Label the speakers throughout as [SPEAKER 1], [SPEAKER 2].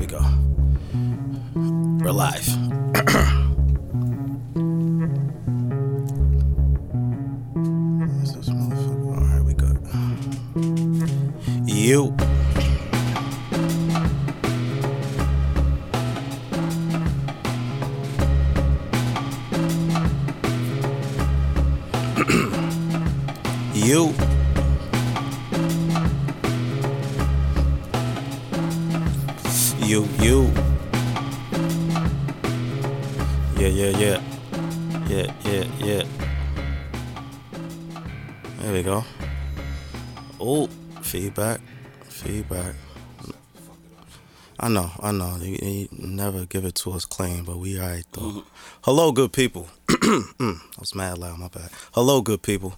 [SPEAKER 1] we go. We're live. This motherfucker? All right, we good. You. you. Know, I know. They, they never give it to us clean, but we alright though. Hello, good people. I was mad loud, my bad. Hello, good people.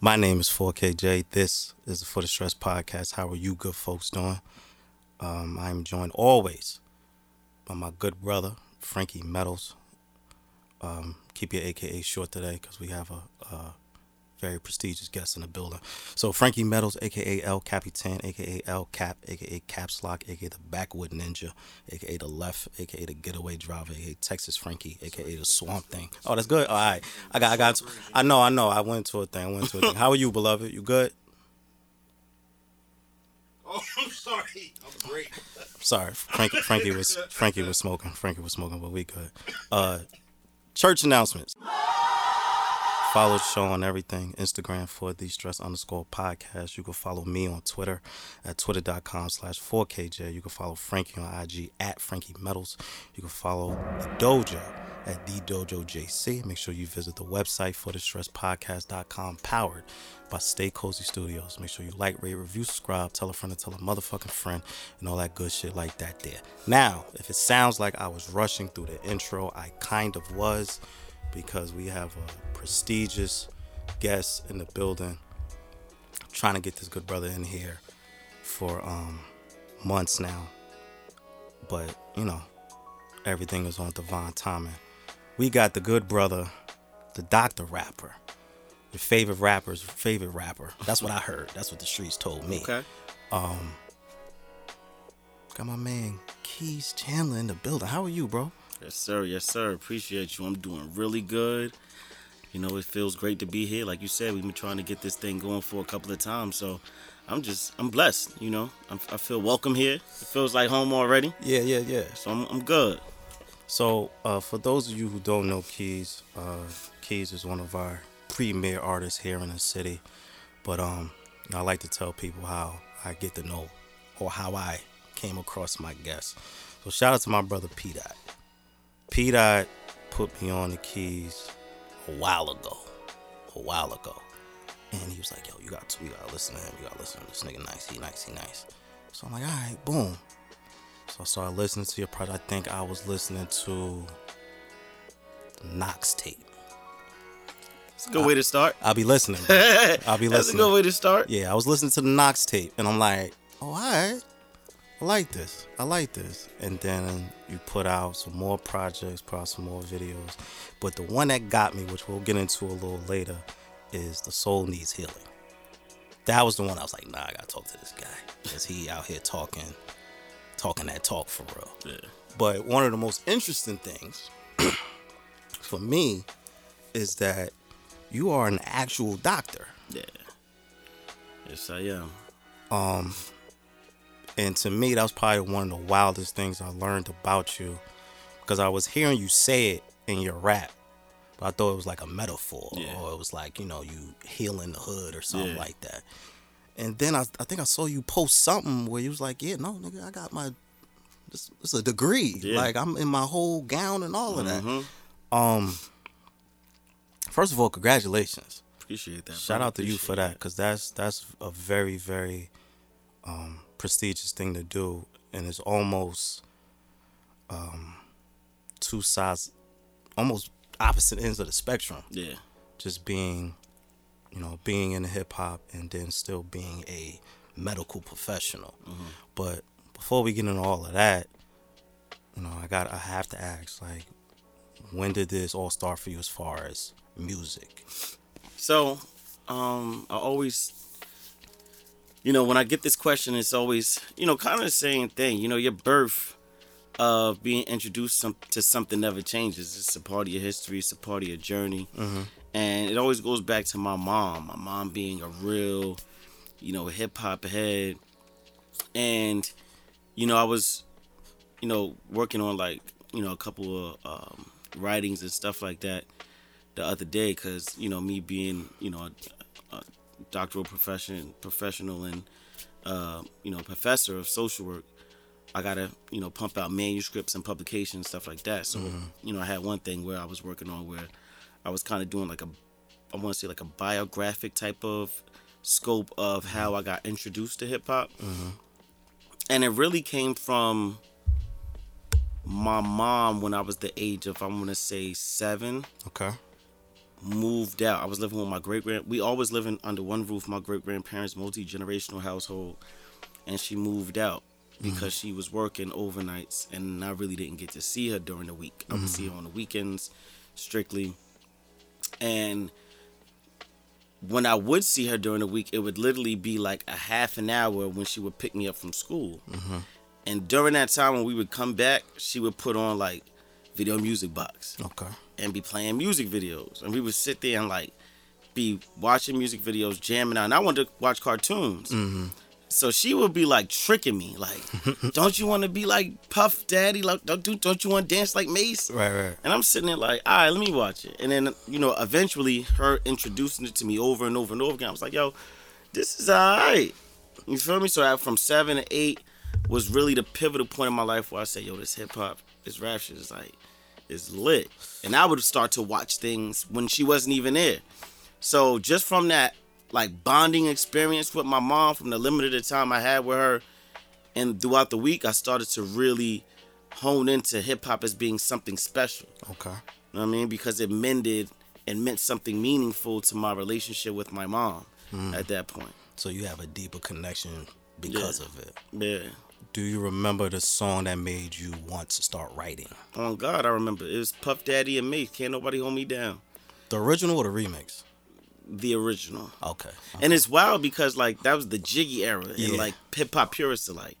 [SPEAKER 1] My name is 4KJ. This is the For the Stress Podcast. How are you good folks doing? Um, I am joined always by my good brother, Frankie Metals. Um, keep your AKA short today because we have a, a very prestigious guest in the building. So, Frankie Metals, aka El Capitan, aka El Cap, aka Caps Lock, aka the Backwood Ninja, aka the Left, aka the Getaway Driver, aka Texas Frankie, aka the Swamp Thing. Oh, that's good. All right, I got, I got, I know, I know. I went to a thing. I went to a thing. How are you, beloved? You good?
[SPEAKER 2] Oh, I'm sorry. I'm great.
[SPEAKER 1] Sorry, Frankie. Frankie was Frankie was smoking. Frankie was smoking, but we good. Uh, church announcements. Follow the show on everything. Instagram for the stress underscore podcast. You can follow me on Twitter at twitter.com slash 4KJ. You can follow Frankie on IG at Frankie Metals. You can follow the dojo at the dojo JC. Make sure you visit the website for the stresspodcast.com powered by Stay Cozy Studios. Make sure you like, rate, review, subscribe, tell a friend to tell a motherfucking friend, and all that good shit like that there. Now, if it sounds like I was rushing through the intro, I kind of was because we have a prestigious guest in the building. trying to get this good brother in here for um months now. But, you know, everything is on divine timing. We got the good brother, the doctor rapper. Your favorite rapper's favorite rapper. That's what I heard. That's what the streets told me.
[SPEAKER 2] Okay.
[SPEAKER 1] Got my man Keys Chandler in the building. How are you, bro?
[SPEAKER 2] Yes, sir. Yes, sir. Appreciate you. I'm doing really good. You know, it feels great to be here. Like you said, we've been trying to get this thing going for a couple of times. So I'm just, I'm blessed. You know, I'm, I feel welcome here. It feels like home already.
[SPEAKER 1] Yeah, yeah, yeah.
[SPEAKER 2] So I'm, I'm good.
[SPEAKER 1] So, uh, for those of you who don't know Keys, uh, Keys is one of our premier artists here in the city. But um, I like to tell people how I get to know or how I came across my guests. So, shout out to my brother P Dot. P Dot put me on the Keys a while ago, a while ago, and he was like, "Yo, you got to, you gotta listen to him. You gotta listen to this nigga. Nice, he nice, he nice." So I'm like, "All right, boom." So I started listening to your project. I think I was listening to the Knox tape.
[SPEAKER 2] It's a good way to start.
[SPEAKER 1] I'll be listening. I'll be listening.
[SPEAKER 2] That's a good way to start.
[SPEAKER 1] Yeah, I was listening to the Knox tape, and I'm like, oh, all right. I like this. I like this. And then you put out some more projects, put out some more videos. But the one that got me, which we'll get into a little later, is The Soul Needs Healing. That was the one I was like, nah, I gotta talk to this guy. Because he out here talking, talking that talk for real.
[SPEAKER 2] Yeah.
[SPEAKER 1] But one of the most interesting things for me is that you are an actual doctor.
[SPEAKER 2] Yeah. Yes, I am.
[SPEAKER 1] Um, And to me, that was probably one of the wildest things I learned about you because I was hearing you say it in your rap. But I thought it was like a metaphor
[SPEAKER 2] Yeah.
[SPEAKER 1] or it was like, you know, you healing the hood or something
[SPEAKER 2] Yeah.
[SPEAKER 1] like that. And then I, I think I saw you post something where you was like, yeah, no, nigga, I got my, this, this a degree.
[SPEAKER 2] Yeah.
[SPEAKER 1] Like I'm in my whole gown and all of that.
[SPEAKER 2] Mhm.
[SPEAKER 1] Um, first of all, congratulations.
[SPEAKER 2] Appreciate that.
[SPEAKER 1] Shout
[SPEAKER 2] bro.
[SPEAKER 1] out to you for that, cause that's that's a very very um, prestigious thing to do, and it's almost um, two sides, almost opposite ends of the spectrum.
[SPEAKER 2] Yeah.
[SPEAKER 1] Just being, you know, being in hip hop and then still being a medical professional. But before we get into all of that, you know, I got I have to ask, like, when did this all start for you as far as music?
[SPEAKER 2] So, um, I always, you know, when I get this question, it's always, you know, kind of the same thing. You know, your birth of being introduced some, to something never changes. It's a part of your history. It's a part of your journey, and it always goes back to my mom. My mom being a real, you know, hip hop head, and you know, I was, you know, working on like you know a couple of um, writings and stuff like that the other day because you know me being you know a, a doctoral profession professional and uh, you know professor of social work i gotta you know pump out manuscripts and publications stuff like that. So mm-hmm. you know i had one thing where i was working on where i was kind of doing like a i want to say like a biographic type of scope of how mm-hmm. i got introduced to hip-hop mm-hmm. and it really came from my mom when i was the age of i'm gonna say seven.
[SPEAKER 1] Okay.
[SPEAKER 2] Moved out. I was living with my great grand. We always living under one roof. My great grandparents, multi generational household, and she moved out mm-hmm. because she was working overnights, and I really didn't get to see her during the week. I would see her mm-hmm. on the weekends, strictly, and when I would see her during the week, it would literally be like a half an hour when she would pick me up from school. Mm-hmm. And during that time, when we would come back, she would put on like video music box
[SPEAKER 1] Okay.
[SPEAKER 2] And be playing music videos. And we would sit there and like be watching music videos, jamming out. And I wanted to watch cartoons. Mm-hmm. So she would be like tricking me, like, "Don't you want to be like Puff Daddy? Like, don't do, don't you want to dance like Mase?"
[SPEAKER 1] Right, right.
[SPEAKER 2] And I'm sitting there like, "All right, let me watch it." And then you know, eventually, her introducing it to me over and over and over again, I was like, "Yo, this is all right." You feel me? So I, from seven to eight was really the pivotal point in my life where I said, "Yo, this hip hop, this rap shit is like, is lit." And I would start to watch things when she wasn't even there. So just from that like bonding experience with my mom, from the limited time I had with her, and throughout the week, I started to really hone into hip hop as being something special.
[SPEAKER 1] Okay.
[SPEAKER 2] You know what I mean? Because it mended and meant something meaningful to my relationship with my mom mm. at that point.
[SPEAKER 1] So you have a deeper connection because
[SPEAKER 2] Yeah.
[SPEAKER 1] of it.
[SPEAKER 2] Yeah.
[SPEAKER 1] Do you remember the song that made you want to start writing?
[SPEAKER 2] Oh God, I remember it was Puff Daddy and me. Can't nobody hold me down.
[SPEAKER 1] The original or the remix?
[SPEAKER 2] The original.
[SPEAKER 1] Okay.
[SPEAKER 2] And it's wild because like that was the jiggy era,
[SPEAKER 1] Yeah.
[SPEAKER 2] and like hip hop purists are like,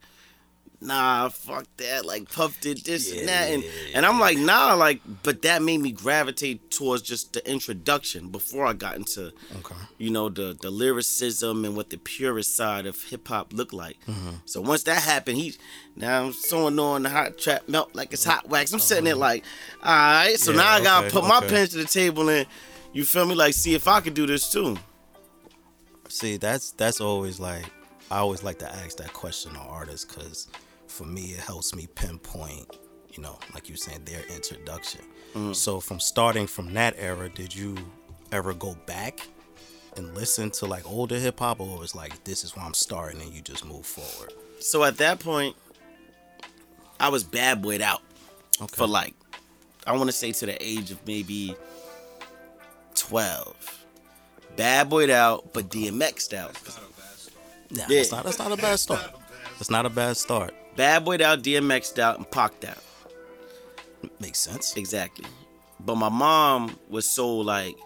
[SPEAKER 2] nah, fuck that. Like Puff did this and that, and and I'm like, nah, like, but that made me gravitate towards just the introduction before I got into,
[SPEAKER 1] Okay.
[SPEAKER 2] you know, the the lyricism and what the purist side of hip hop looked like.
[SPEAKER 1] Mm-hmm.
[SPEAKER 2] So once that happened, he now I'm someone knowing the hot trap melt like it's hot wax. I'm sitting there like, all right. So
[SPEAKER 1] Uh-huh. Yeah,
[SPEAKER 2] now I gotta
[SPEAKER 1] okay,
[SPEAKER 2] put my
[SPEAKER 1] okay.
[SPEAKER 2] pen to the table and. You feel me? Like, see if I could do this too.
[SPEAKER 1] See, that's that's always like I always like to ask that question to artists because for me it helps me pinpoint, you know, like you saying their introduction. Mm. So from starting from that era, did you ever go back and listen to like older hip hop, or was like this is where I'm starting and you just move forward?
[SPEAKER 2] So at that point, I was bad boyed out
[SPEAKER 1] Okay.
[SPEAKER 2] for like, I want to say to the age of maybe 12. Bad boyed out, but DMX'd out.
[SPEAKER 1] Nah,
[SPEAKER 2] Yeah.
[SPEAKER 1] that's not that's not a bad start. That's not a bad start.
[SPEAKER 2] Bad boyed out, DMX'd out, and Pac'd out.
[SPEAKER 1] Makes sense.
[SPEAKER 2] Exactly. But my mom was so like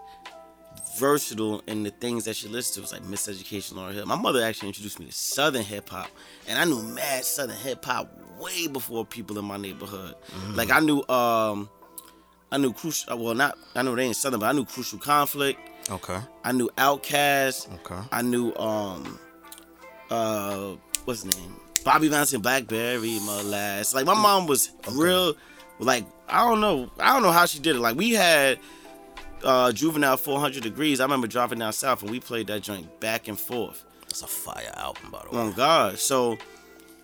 [SPEAKER 2] versatile in the things that she listened to. It was like Miseducation Lauryn Hill. My mother actually introduced me to Southern hip hop, and I knew mad Southern hip hop way before people in my neighborhood. Like I knew, um, I knew crucial. Well, not I knew they ain't Southern, but I knew Crucial Conflict.
[SPEAKER 1] Okay.
[SPEAKER 2] I knew Outkast.
[SPEAKER 1] Okay.
[SPEAKER 2] I knew um, uh, what's his name? Bobby Johnson, Blackberry Molasses. Like my mom was real. Like I don't know, I don't know how she did it. Like we had uh Juvenile 400 Degrees. I remember driving down south and we played that joint back and forth.
[SPEAKER 1] That's a fire album, by the way.
[SPEAKER 2] Oh God! So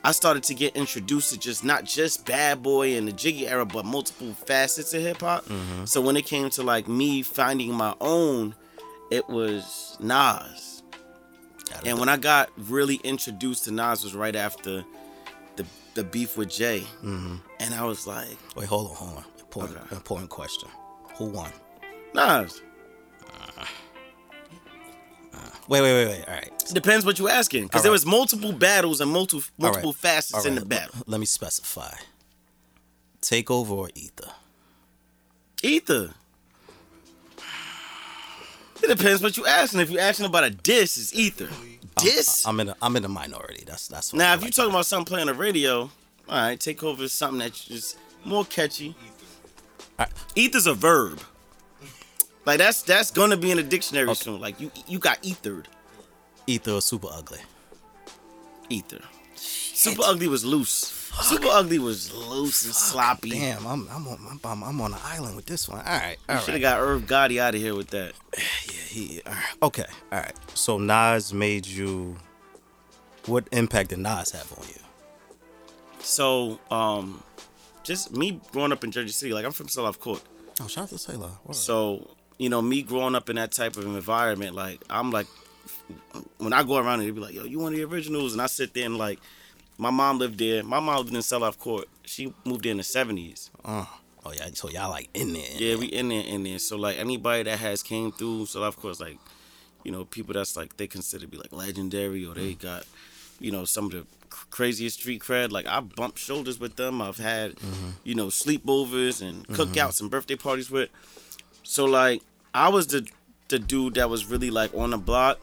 [SPEAKER 2] I started to get introduced to just not just Bad Boy and the Jiggy era, but multiple facets of hip hop. So when it came to like me finding my own, it was Nas. And when I got really introduced to Nas was right after the the beef with Jay, mm-hmm. and I was like,
[SPEAKER 1] Wait, hold on, hold on. Important,
[SPEAKER 2] Okay.
[SPEAKER 1] important question. Who won?
[SPEAKER 2] Nas.
[SPEAKER 1] Uh, uh, wait, wait, wait, wait. All right.
[SPEAKER 2] Depends what you're asking, because
[SPEAKER 1] All
[SPEAKER 2] there was multiple battles and multiple
[SPEAKER 1] All right.
[SPEAKER 2] multiple facets
[SPEAKER 1] All
[SPEAKER 2] in the battle.
[SPEAKER 1] Let me specify. Takeover or Ether?
[SPEAKER 2] Ether. It depends what you asking. If you asking about a diss, it's ether. Diss.
[SPEAKER 1] I'm in. A, I'm in the minority. That's that's. what
[SPEAKER 2] now,
[SPEAKER 1] I
[SPEAKER 2] if you
[SPEAKER 1] like
[SPEAKER 2] talking
[SPEAKER 1] that.
[SPEAKER 2] about something playing on the radio, All right, take over something that's just more catchy.
[SPEAKER 1] I-
[SPEAKER 2] Ether's a verb. Like that's that's gonna be in a dictionary soon. Like you you got ethered.
[SPEAKER 1] Ether super ugly.
[SPEAKER 2] Ether. Super ugly was loose. Super ugly was loose and sloppy.
[SPEAKER 1] Damn, I'm I'm on I'm, I'm, on an island with this one. All right, all
[SPEAKER 2] Should have
[SPEAKER 1] right.
[SPEAKER 2] got Irv Gotti out of here with that.
[SPEAKER 1] Yeah, he. All right. Okay, all right. So Nas made you. What impact did Nas have on you?
[SPEAKER 2] So, um, just me growing up in Jersey City, like I'm from South Court.
[SPEAKER 1] Oh, shout out to. Word.
[SPEAKER 2] So, you know, me growing up in that type of environment, like I'm like, when I go around and they be like, "Yo, you one of the originals," and I sit there and like, my mom lived there. My mom lived in South Court. She moved there in the '70s.
[SPEAKER 1] Uh, oh yeah. So y'all like in there.
[SPEAKER 2] Yeah, we in there, in there. So like anybody that has came through South Court, like, you know, people that's like they consider to be like legendary or they mm. got, you know, some of the craziest street cred. Like I bumped shoulders with them. I've had, mm-hmm. you know, sleepovers and mm-hmm. cookouts and birthday parties with. So like I was the the dude that was really like on the block.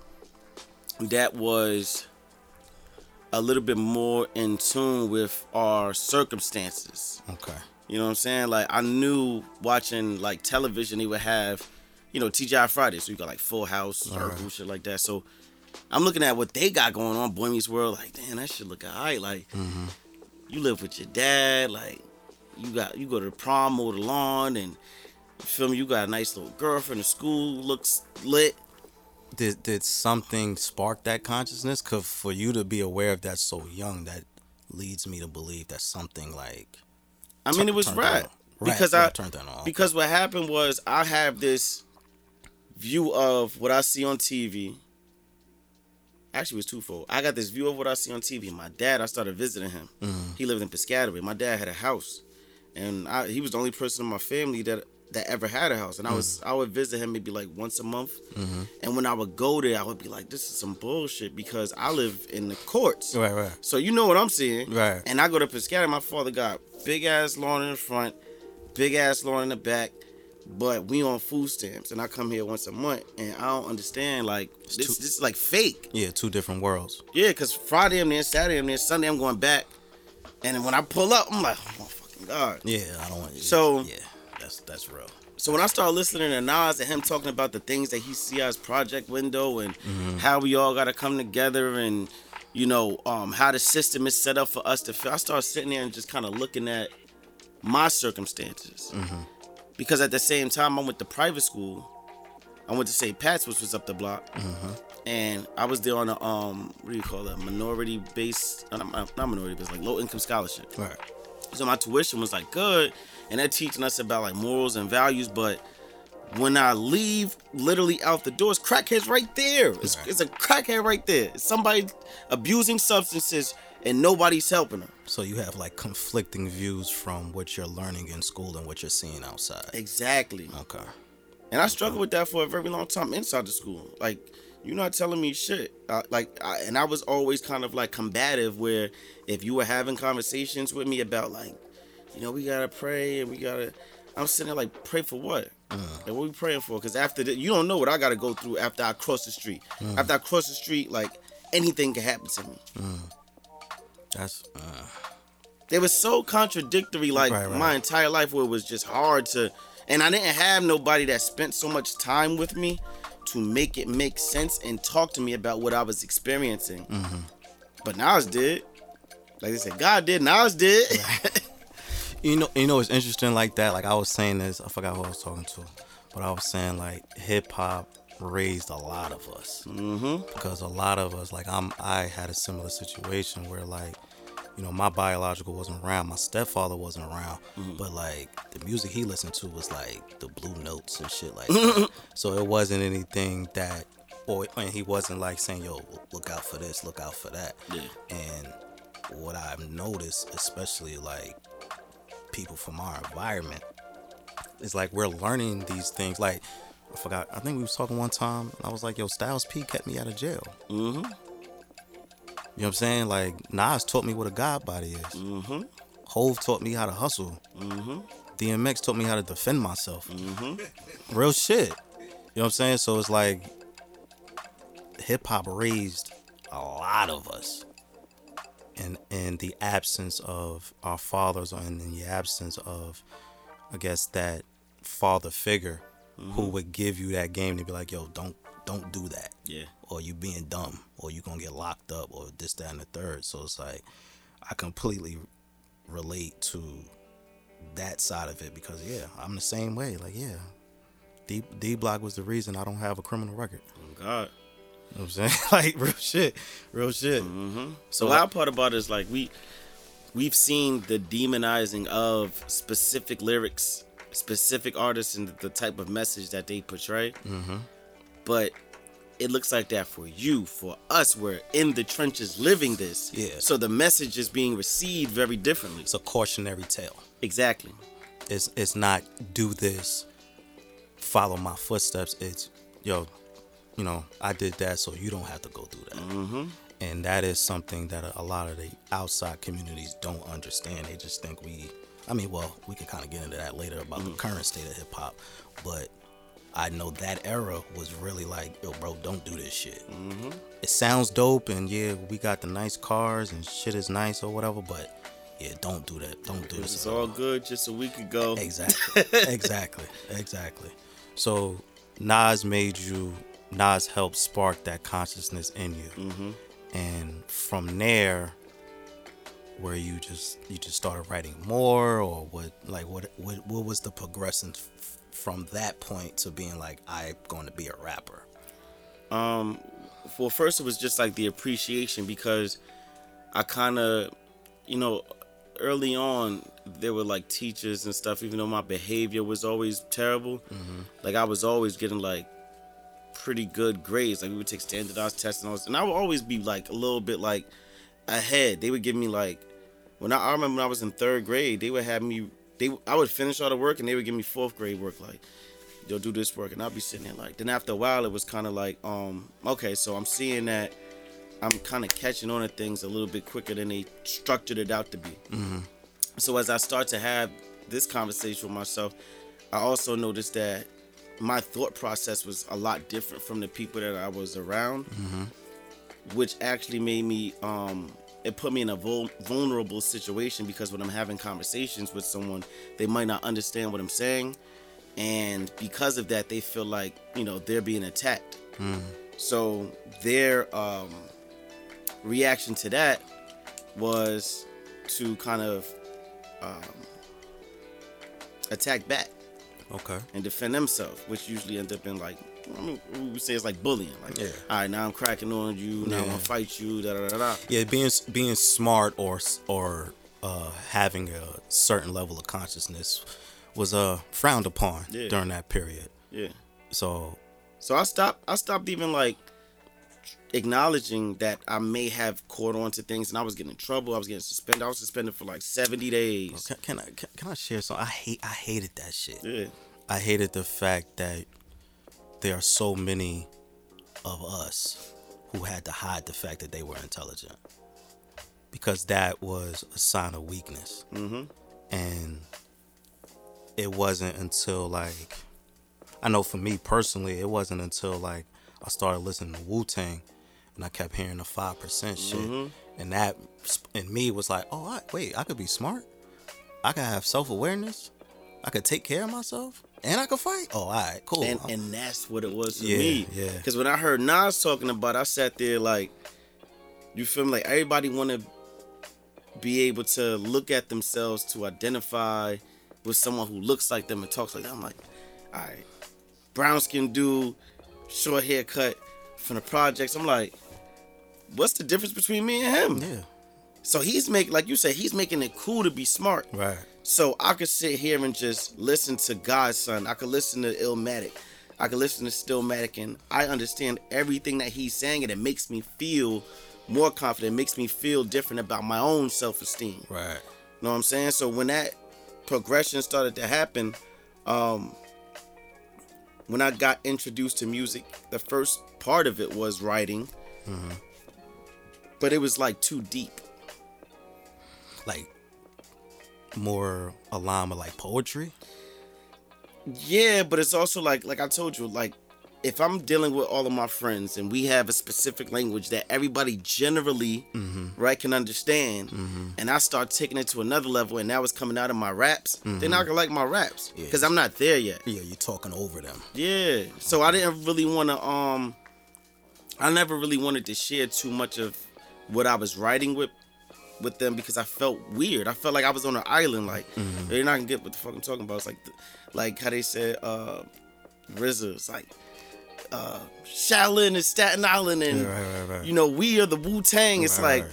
[SPEAKER 2] That was a little bit more in tune with our circumstances.
[SPEAKER 1] Okay.
[SPEAKER 2] You know what I'm saying? Like I knew watching like television, they would have, you know, TGI Friday. So you got like Full House, Circle, shit like that. So I'm looking at what they got going on, Boy Meets World. Like, damn, that shit look alright. Like, mm-hmm. you live with your dad. Like, you got you go to the prom, mow the lawn, and you feel me. You got a nice little girlfriend. The school looks lit.
[SPEAKER 1] Did did something spark that consciousness? Cause for you to be aware of that so young, that leads me to believe that something like
[SPEAKER 2] I mean, it was right.
[SPEAKER 1] Right,
[SPEAKER 2] because
[SPEAKER 1] yeah,
[SPEAKER 2] I
[SPEAKER 1] turned that on.
[SPEAKER 2] because what happened was I have this view of what I see on TV. Actually, it was twofold. I got this view of what I see on TV. My dad, I started visiting him. Mm-hmm. He lived in Piscataway. My dad had a house, and I, he was the only person in my family that that ever had a house. And I was mm-hmm. I would visit him maybe like once a month. Mm-hmm. And when I would go there, I would be like, "This is some bullshit," because I live in the courts.
[SPEAKER 1] right, right.
[SPEAKER 2] So you know what I'm saying.
[SPEAKER 1] Right.
[SPEAKER 2] And I go to Piscataway. My father got big ass lawn in the front, big ass lawn in the back. But we on food stamps, and I come here once a month, and I don't understand. Like this, this is like fake.
[SPEAKER 1] Yeah, two different worlds.
[SPEAKER 2] Yeah, cause Friday I'm there, Saturday I'm there, Sunday I'm going back, and then when I pull up, I'm like, oh my fucking god.
[SPEAKER 1] Yeah, I don't want. To.
[SPEAKER 2] So-
[SPEAKER 1] yeah, that's that's real.
[SPEAKER 2] So when I started listening to Nas and him talking about the things that he see as Project Window and how we all got to come together and you know um, how the system is set up for us to feel, I started sitting there and just kind of looking at my circumstances because at the same time I went to private school. I went to St. Pat's, which was up the block, and I was there on a um, what do you call it, minority based, uh, not not minority based, like low income scholarship.
[SPEAKER 1] Right.
[SPEAKER 2] So my tuition was like good, and they're teaching us about like morals and values. But when I leave, literally out the doors, crackheads right there. It's,
[SPEAKER 1] Right.
[SPEAKER 2] it's a crackhead right there. It's somebody abusing substances, and nobody's helping them.
[SPEAKER 1] So you have like conflicting views from what you're learning in school and what you're seeing outside.
[SPEAKER 2] Exactly.
[SPEAKER 1] Okay.
[SPEAKER 2] And I struggled with that for a very long time inside the school. Like, you're not telling me shit. Uh, like, I, and I was always kind of like combative, where if you were having conversations with me about like, you know, we gotta pray and we gotta, I'm sitting there like, pray for what? And what we praying for? Because after that, you don't know what I gotta go through after I cross the street. After I cross the street, like anything can happen to me.
[SPEAKER 1] That's uh,
[SPEAKER 2] They was so contradictory, like
[SPEAKER 1] Right, right.
[SPEAKER 2] my entire life, where it was just hard to, and I didn't have nobody that spent so much time with me to make it make sense and talk to me about what I was experiencing.
[SPEAKER 1] Mm-hmm.
[SPEAKER 2] But Nas did, like they said, God did, Nas did.
[SPEAKER 1] you know you know it's interesting like that. Like I was saying this, I forgot who I was talking to, but I was saying like hip hop raised a lot of us
[SPEAKER 2] mm-hmm.
[SPEAKER 1] because a lot of us like I'm I had a similar situation where like you know my biological wasn't around, my stepfather wasn't around, but like the music he listened to was like the Blue Notes and shit like that. so it wasn't anything that. Or and he wasn't like saying, "Yo, look out for this, look out for that."
[SPEAKER 2] Yeah.
[SPEAKER 1] And what I've noticed, especially like people from our environment, It's like we're learning these things. Like I forgot, I think we was talking one time. I was like, "Yo, Styles P kept me out of jail."
[SPEAKER 2] Mm-hmm.
[SPEAKER 1] You know what I'm saying? Like Nas taught me what a god body is.
[SPEAKER 2] Mm-hmm.
[SPEAKER 1] Hove taught me how to hustle.
[SPEAKER 2] Mm-hmm.
[SPEAKER 1] DMX taught me how to defend myself.
[SPEAKER 2] Mm-hmm.
[SPEAKER 1] Real shit. You know what I'm saying? So it's like hip hop raised a lot of us. In in the absence of our fathers or in the absence of I guess that father figure who mm-hmm. would give you that game to be like, yo, don't don't do that.
[SPEAKER 2] Yeah.
[SPEAKER 1] Or you being dumb or you gonna get locked up or this, that and the third. So it's like I completely relate to that side of it because yeah, I'm the same way. Like, yeah. D D block was the reason I don't have a criminal record.
[SPEAKER 2] Oh God.
[SPEAKER 1] Know what I'm saying? like real shit. Real shit.
[SPEAKER 2] So
[SPEAKER 1] So
[SPEAKER 2] the wild part about it is like we we've seen the demonizing of specific lyrics, specific artists, and the type of message that they portray. Mm-hmm. But it looks like that for you, for us, we're in the trenches living this.
[SPEAKER 1] Yeah.
[SPEAKER 2] So the message is being received very differently.
[SPEAKER 1] it's a cautionary tale.
[SPEAKER 2] Exactly.
[SPEAKER 1] It's it's not do this, follow my footsteps. It's yo, you know, I did that so you don't have to go through that. Mm-hmm. And that is something that a, lot of the outside communities don't understand. They just think we, I mean, well, we can kind of get into that later about the current state of hip hop, but I know that era was really like, yo, bro, don't do this shit. Mm-hmm. It sounds dope, and yeah, we got the nice cars and shit is nice or whatever, but yeah, don't do that. Don't do this.
[SPEAKER 2] It's
[SPEAKER 1] all
[SPEAKER 2] good just a week ago.
[SPEAKER 1] Exactly. exactly. Exactly. So Nas made you. Nas helped spark that consciousness in you,
[SPEAKER 2] Mm-hmm.
[SPEAKER 1] and from there, where you just you just started writing more, or what? Like what? What, what was the progression f- from that point to being like I'm going to be a rapper?
[SPEAKER 2] Um, well, first it was just like the appreciation because I kind of, you know, early on there were like teachers and stuff. Even though my behavior was always terrible, like I was always getting like pretty good grades. Like we would take standardized tests and all this, and I would always be like a little bit like ahead. They would give me like when I, I remember when I was in third grade, they would have me. They I would finish all the work and they would give me fourth grade work like you'll do this work and I'll be sitting there like then after a while it was kind of like um okay so I'm seeing that I'm kind of catching on to things a little bit quicker than they structured it out to be so as I start to have this conversation with myself I also noticed that my thought process was a lot different from the people that I was around which actually made me um it put me in a vul- vulnerable situation because when I'm having conversations with someone they might not understand what I'm saying. And because of that they feel like you know they're being attacked. So their um, reaction to that was to kind of um, attack back
[SPEAKER 1] Okay.
[SPEAKER 2] and defend themselves, which usually end up in like I mean, we say it's like bullying. Like,
[SPEAKER 1] Yeah.
[SPEAKER 2] all right, now I'm cracking on you. Now I'm gonna fight you. Da da da da.
[SPEAKER 1] Yeah, being being smart or or uh, having a certain level of consciousness was uh, frowned upon
[SPEAKER 2] Yeah.
[SPEAKER 1] during that period.
[SPEAKER 2] Yeah.
[SPEAKER 1] So
[SPEAKER 2] So I stopped. I stopped even like acknowledging that I may have caught on to things, and I was getting in trouble. I was getting suspended. I was suspended for like 70 days.
[SPEAKER 1] can, can I can, can I share something? I hate I hated that shit.
[SPEAKER 2] Yeah.
[SPEAKER 1] I hated the fact that there are so many of us who had to hide the fact that they were intelligent because that was a sign of weakness.
[SPEAKER 2] Mm-hmm.
[SPEAKER 1] And it wasn't until like I know for me personally, it wasn't until like I started listening to Wu Tang and I kept hearing the five percent shit, mm-hmm. and that in me was like, oh, I, wait, I could be smart. I could have self awareness. I could take care of myself, and I could fight. Oh, all right, cool.
[SPEAKER 2] And and that's what it was for
[SPEAKER 1] Yeah,
[SPEAKER 2] me.
[SPEAKER 1] yeah.
[SPEAKER 2] Because when I heard Nas talking about, it, I sat there like, you feel me? Like everybody want to be able to look at themselves to identify with someone who looks like them and talks like them. I'm like, all right, brown skin dude, short haircut from the projects. I'm like, what's the difference between me and him?
[SPEAKER 1] yeah,
[SPEAKER 2] So he's making, like you said, he's making it cool to be smart.
[SPEAKER 1] right.
[SPEAKER 2] So I could sit here and just listen to God's son. I could listen to Illmatic. I could listen to Stillmatic and I understand everything that he's saying and it makes me feel more confident. It makes me feel different about my own self-esteem.
[SPEAKER 1] Right.
[SPEAKER 2] You know what I'm saying? So when that progression started to happen, um, when I got introduced to music, the first part of it was writing. Mm-hmm. But it was like too deep.
[SPEAKER 1] Like more aligned with like poetry.
[SPEAKER 2] Yeah, but it's also like like I told you, like if I'm dealing with all of my friends and we have a specific language that everybody generally right can understand, and I start taking it to another level, and now it's coming out of my raps, they're not gonna like my raps
[SPEAKER 1] Yeah.
[SPEAKER 2] because I'm not there yet.
[SPEAKER 1] Yeah, you're talking over them.
[SPEAKER 2] Yeah. So I didn't really want to um I never really wanted to share too much of what I was writing with with them because I felt weird. I felt like I was on an island like they're not gonna get what the fuck I'm talking about. It's like like how they said uh RZA, it's like uh Shaolin and Staten Island and
[SPEAKER 1] Right, right, right.
[SPEAKER 2] you know we are the Wu Tang. It's like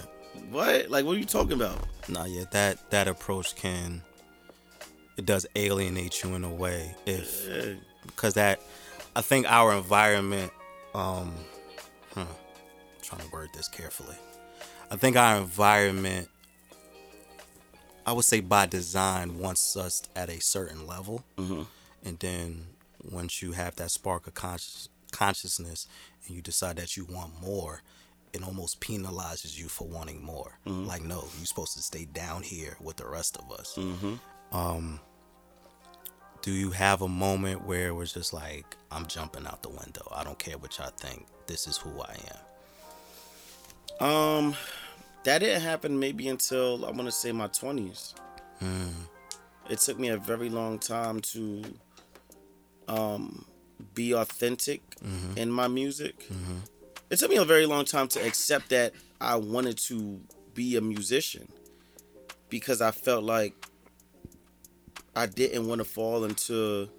[SPEAKER 2] what? Like what are you talking about?
[SPEAKER 1] Nah, yeah, that that approach can it does alienate you in a way if
[SPEAKER 2] Yeah.
[SPEAKER 1] because that I think our environment um huh, trying to word this carefully. I think our environment I would say by design wants us at a certain level. And then once you have that spark of conscious, consciousness and you decide that you want more, it almost penalizes you for wanting more. Like, no, you're supposed to stay down here with the rest of us. Um, do you have a moment where it was just like, I'm jumping out the window? I don't care what y'all think. This is who I am.
[SPEAKER 2] Um, that didn't happen maybe until I want to say my twenties. It took me a very long time to um be authentic in my music. It took me a very long time to accept that I wanted to be a musician because I felt like I didn't want to fall into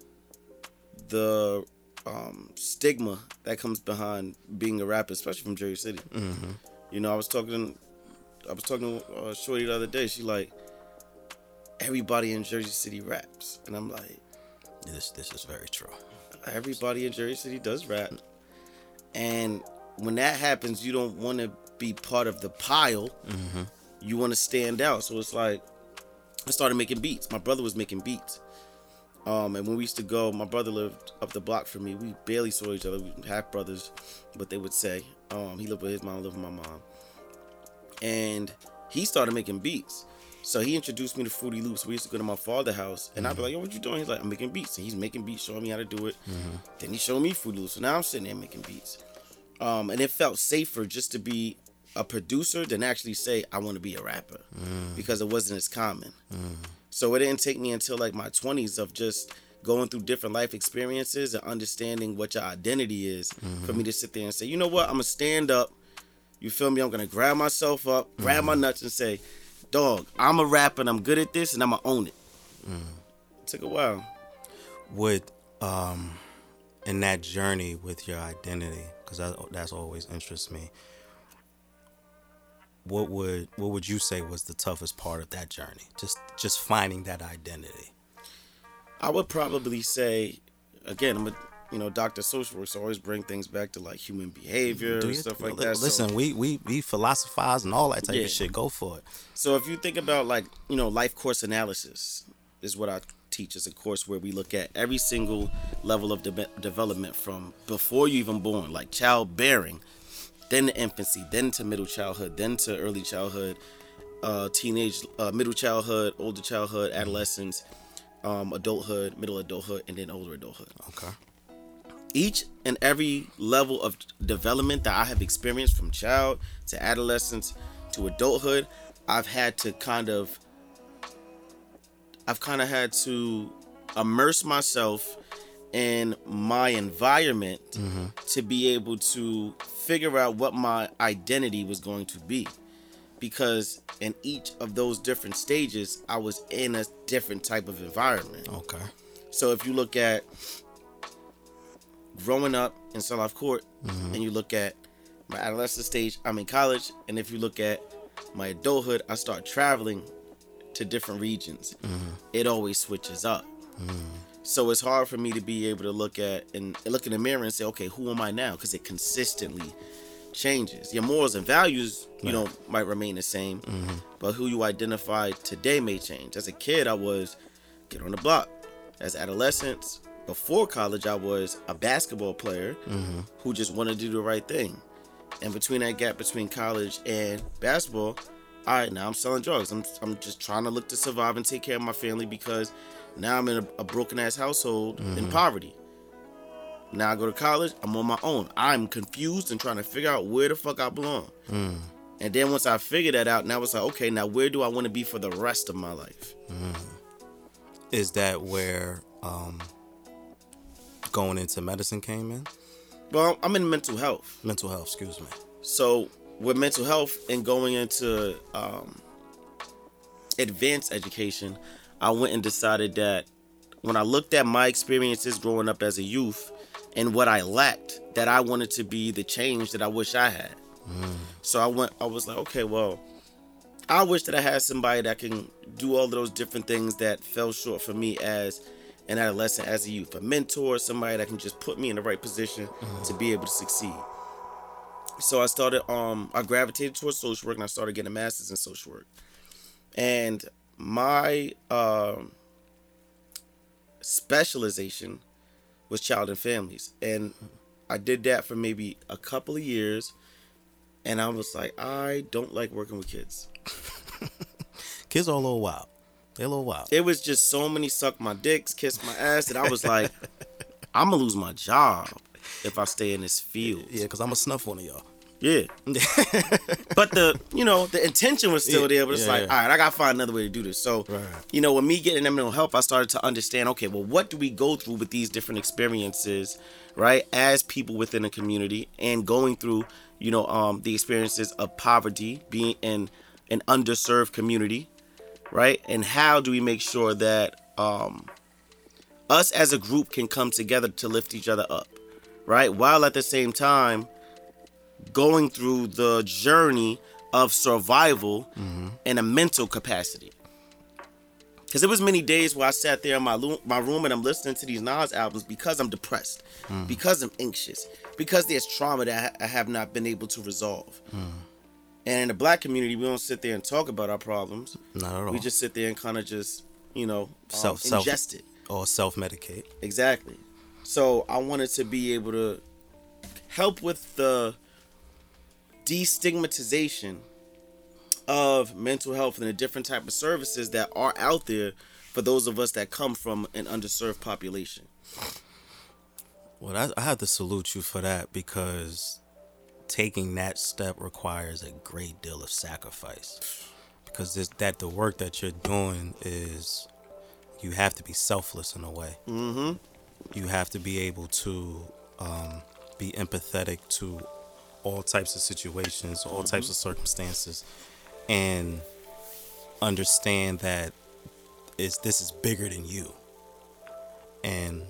[SPEAKER 2] the um, stigma that comes behind being a rapper, especially from Jersey City. You know, I was talking, I was talking to uh, Shorty the other day. She like, everybody in Jersey City raps, and I'm like,
[SPEAKER 1] This this is very true.
[SPEAKER 2] Everybody in Jersey City does rap, and when that happens, you don't want to be part of the pile. You want to stand out. So it's like, I started making beats. My brother was making beats. Um, and when we used to go, my brother lived up the block from me. We barely saw each other. We half brothers, but they would say. Um, he lived with his mom, I lived with my mom. And he started making beats. So he introduced me to Fruity Loops. We used to go to my father's house, and I'd be like, "Yo, what you doing?" He's like, "I'm making beats." And he's making beats, showing me how to do it. Mm-hmm. Then he showed me Fruity Loops. So now I'm sitting there making beats. Um, and it felt safer just to be a producer than actually say I want to be a rapper mm. because it wasn't as common. Mm. So it didn't take me until like my 20s of just going through different life experiences and understanding what your identity is for mm-hmm. me to sit there and say, you know what, I'm gonna stand up. You feel me? I'm gonna grab myself up, grab my mm-hmm. nuts, and say, dog, I'm a rapper and I'm good at this and I'm gonna own it. It took a while.
[SPEAKER 1] would um in that journey with your identity because that, that's always interests me what would what would you say was the toughest part of that journey just just finding that identity
[SPEAKER 2] I would probably say, again, I'm a you know doctor social Works always bring things back to like human behavior and stuff like
[SPEAKER 1] li-
[SPEAKER 2] that. So-
[SPEAKER 1] listen we we we philosophize and all that type
[SPEAKER 2] Yeah.
[SPEAKER 1] of shit go for it
[SPEAKER 2] So if you think about like you know life course analysis is what I teach is a course where we look at every single level of de- development from before you even born, like childbearing, then to infancy, then to middle childhood, then to early childhood, uh, teenage, uh, middle childhood, older childhood, adolescence, um, adulthood, middle adulthood, and then older adulthood
[SPEAKER 1] okay
[SPEAKER 2] each and every level of development that I have experienced from child to adolescence to adulthood, I've had to kind of I've kind of had to immerse myself in my environment mm-hmm. to be able to figure out what my identity was going to be. Because in each of those different stages, I was in a different type of environment.
[SPEAKER 1] okay
[SPEAKER 2] So if you look at growing up in South Life Court, mm-hmm. and you look at my adolescent stage, I'm in college, and if you look at my adulthood, I start traveling to different regions. Mm-hmm. It always switches up. Mm-hmm. So it's hard for me to be able to look at and look in the mirror and say, okay, who am I now? Because it consistently changes. Your morals and values, you know, might remain the same, but who you identify today may change. As a kid, I was get on the block. As adolescents, before college, I was a basketball player mm-hmm. who just wanted to do the right thing. And between that gap between college and basketball, all right, now I'm selling drugs. I'm, I'm just trying to look to survive and take care of my family because now I'm in a, a broken ass household in mm-hmm. poverty. Now I go to college. I'm on my own. I'm confused and trying to figure out where the fuck I belong. Mm. And then once I figured that out, now it's like, okay, now where do I want to be for the rest of my life? Mm.
[SPEAKER 1] Is that where um, going into medicine came in?
[SPEAKER 2] Well, I'm in mental health.
[SPEAKER 1] Mental health, excuse me.
[SPEAKER 2] So with mental health and going into um, advanced education, I went and decided that when I looked at my experiences growing up as a youth and what I lacked, that I wanted to be the change that I wish I had. So I went. I was like, okay, well, I wish that I had somebody that can do all those different things that fell short for me as an adolescent, as a youth. A mentor, somebody that can just put me in the right position to be able to succeed. So I started. Um, I gravitated towards social work, and I started getting a master's in social work. And my um, specialization was child and families, and I did that for maybe a couple of years. And I was like, I don't like working with kids.
[SPEAKER 1] Kids are a little wild. They're a little wild.
[SPEAKER 2] It was just so many suck my dicks, kiss my ass that I was like, I'm gonna lose my job if I stay in this field.
[SPEAKER 1] Yeah, because I'm to snuff one of y'all.
[SPEAKER 2] Yeah. but the you know the intention was still
[SPEAKER 1] Yeah,
[SPEAKER 2] there, but it's
[SPEAKER 1] yeah,
[SPEAKER 2] like,
[SPEAKER 1] yeah.
[SPEAKER 2] all right, I gotta find another way to do this. So,
[SPEAKER 1] Right.
[SPEAKER 2] you know, with me getting that mental help, I started to understand. Okay, well, what do we go through with these different experiences, right? As people within a community and going through, you know, um, the experiences of poverty, being in an underserved community, right? And how do we make sure that um, us as a group can come together to lift each other up, right? While at the same time going through the journey of survival mm-hmm. in a mental capacity. Because it was many days where I sat there in my lo- my room and I'm listening to these Nas albums because I'm depressed, mm. because I'm anxious, because there's trauma that I ha- I have not been able to resolve. Mm. And in the black community, we don't sit there and talk about our problems.
[SPEAKER 1] Not at all.
[SPEAKER 2] We just sit there and kind of just, you know, um,
[SPEAKER 1] Self- self-
[SPEAKER 2] ingest it.
[SPEAKER 1] or self medicate.
[SPEAKER 2] Exactly. So I wanted to be able to help with the destigmatization of mental health and the different type of services that are out there for those of us that come from an underserved population.
[SPEAKER 1] Well, I, I have to salute you for that because taking that step requires a great deal of sacrifice. Because this, that the work that you're doing is, you have to be selfless in a way. Mm-hmm. You have to be able to um, be empathetic to all types of situations, all types of circumstances, and understand that it's this is bigger than you. And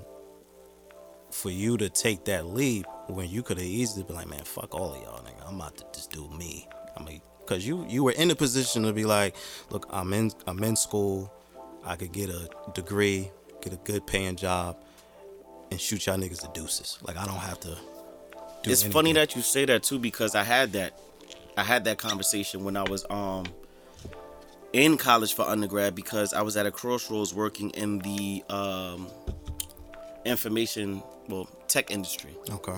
[SPEAKER 1] for you to take that leap when you could have easily been like, man, fuck all of y'all, nigga. I'm about to just do me. I mean, cause you you were in a position to be like, look, I'm in I'm in school. I could get a degree, get a good paying job, and shoot y'all niggas the deuces. Like I don't have to. Do
[SPEAKER 2] it's funny that you say that too because I had that I had that conversation when I was um in college for undergrad because I was at a crossroads working in the um information well tech industry.
[SPEAKER 1] Okay.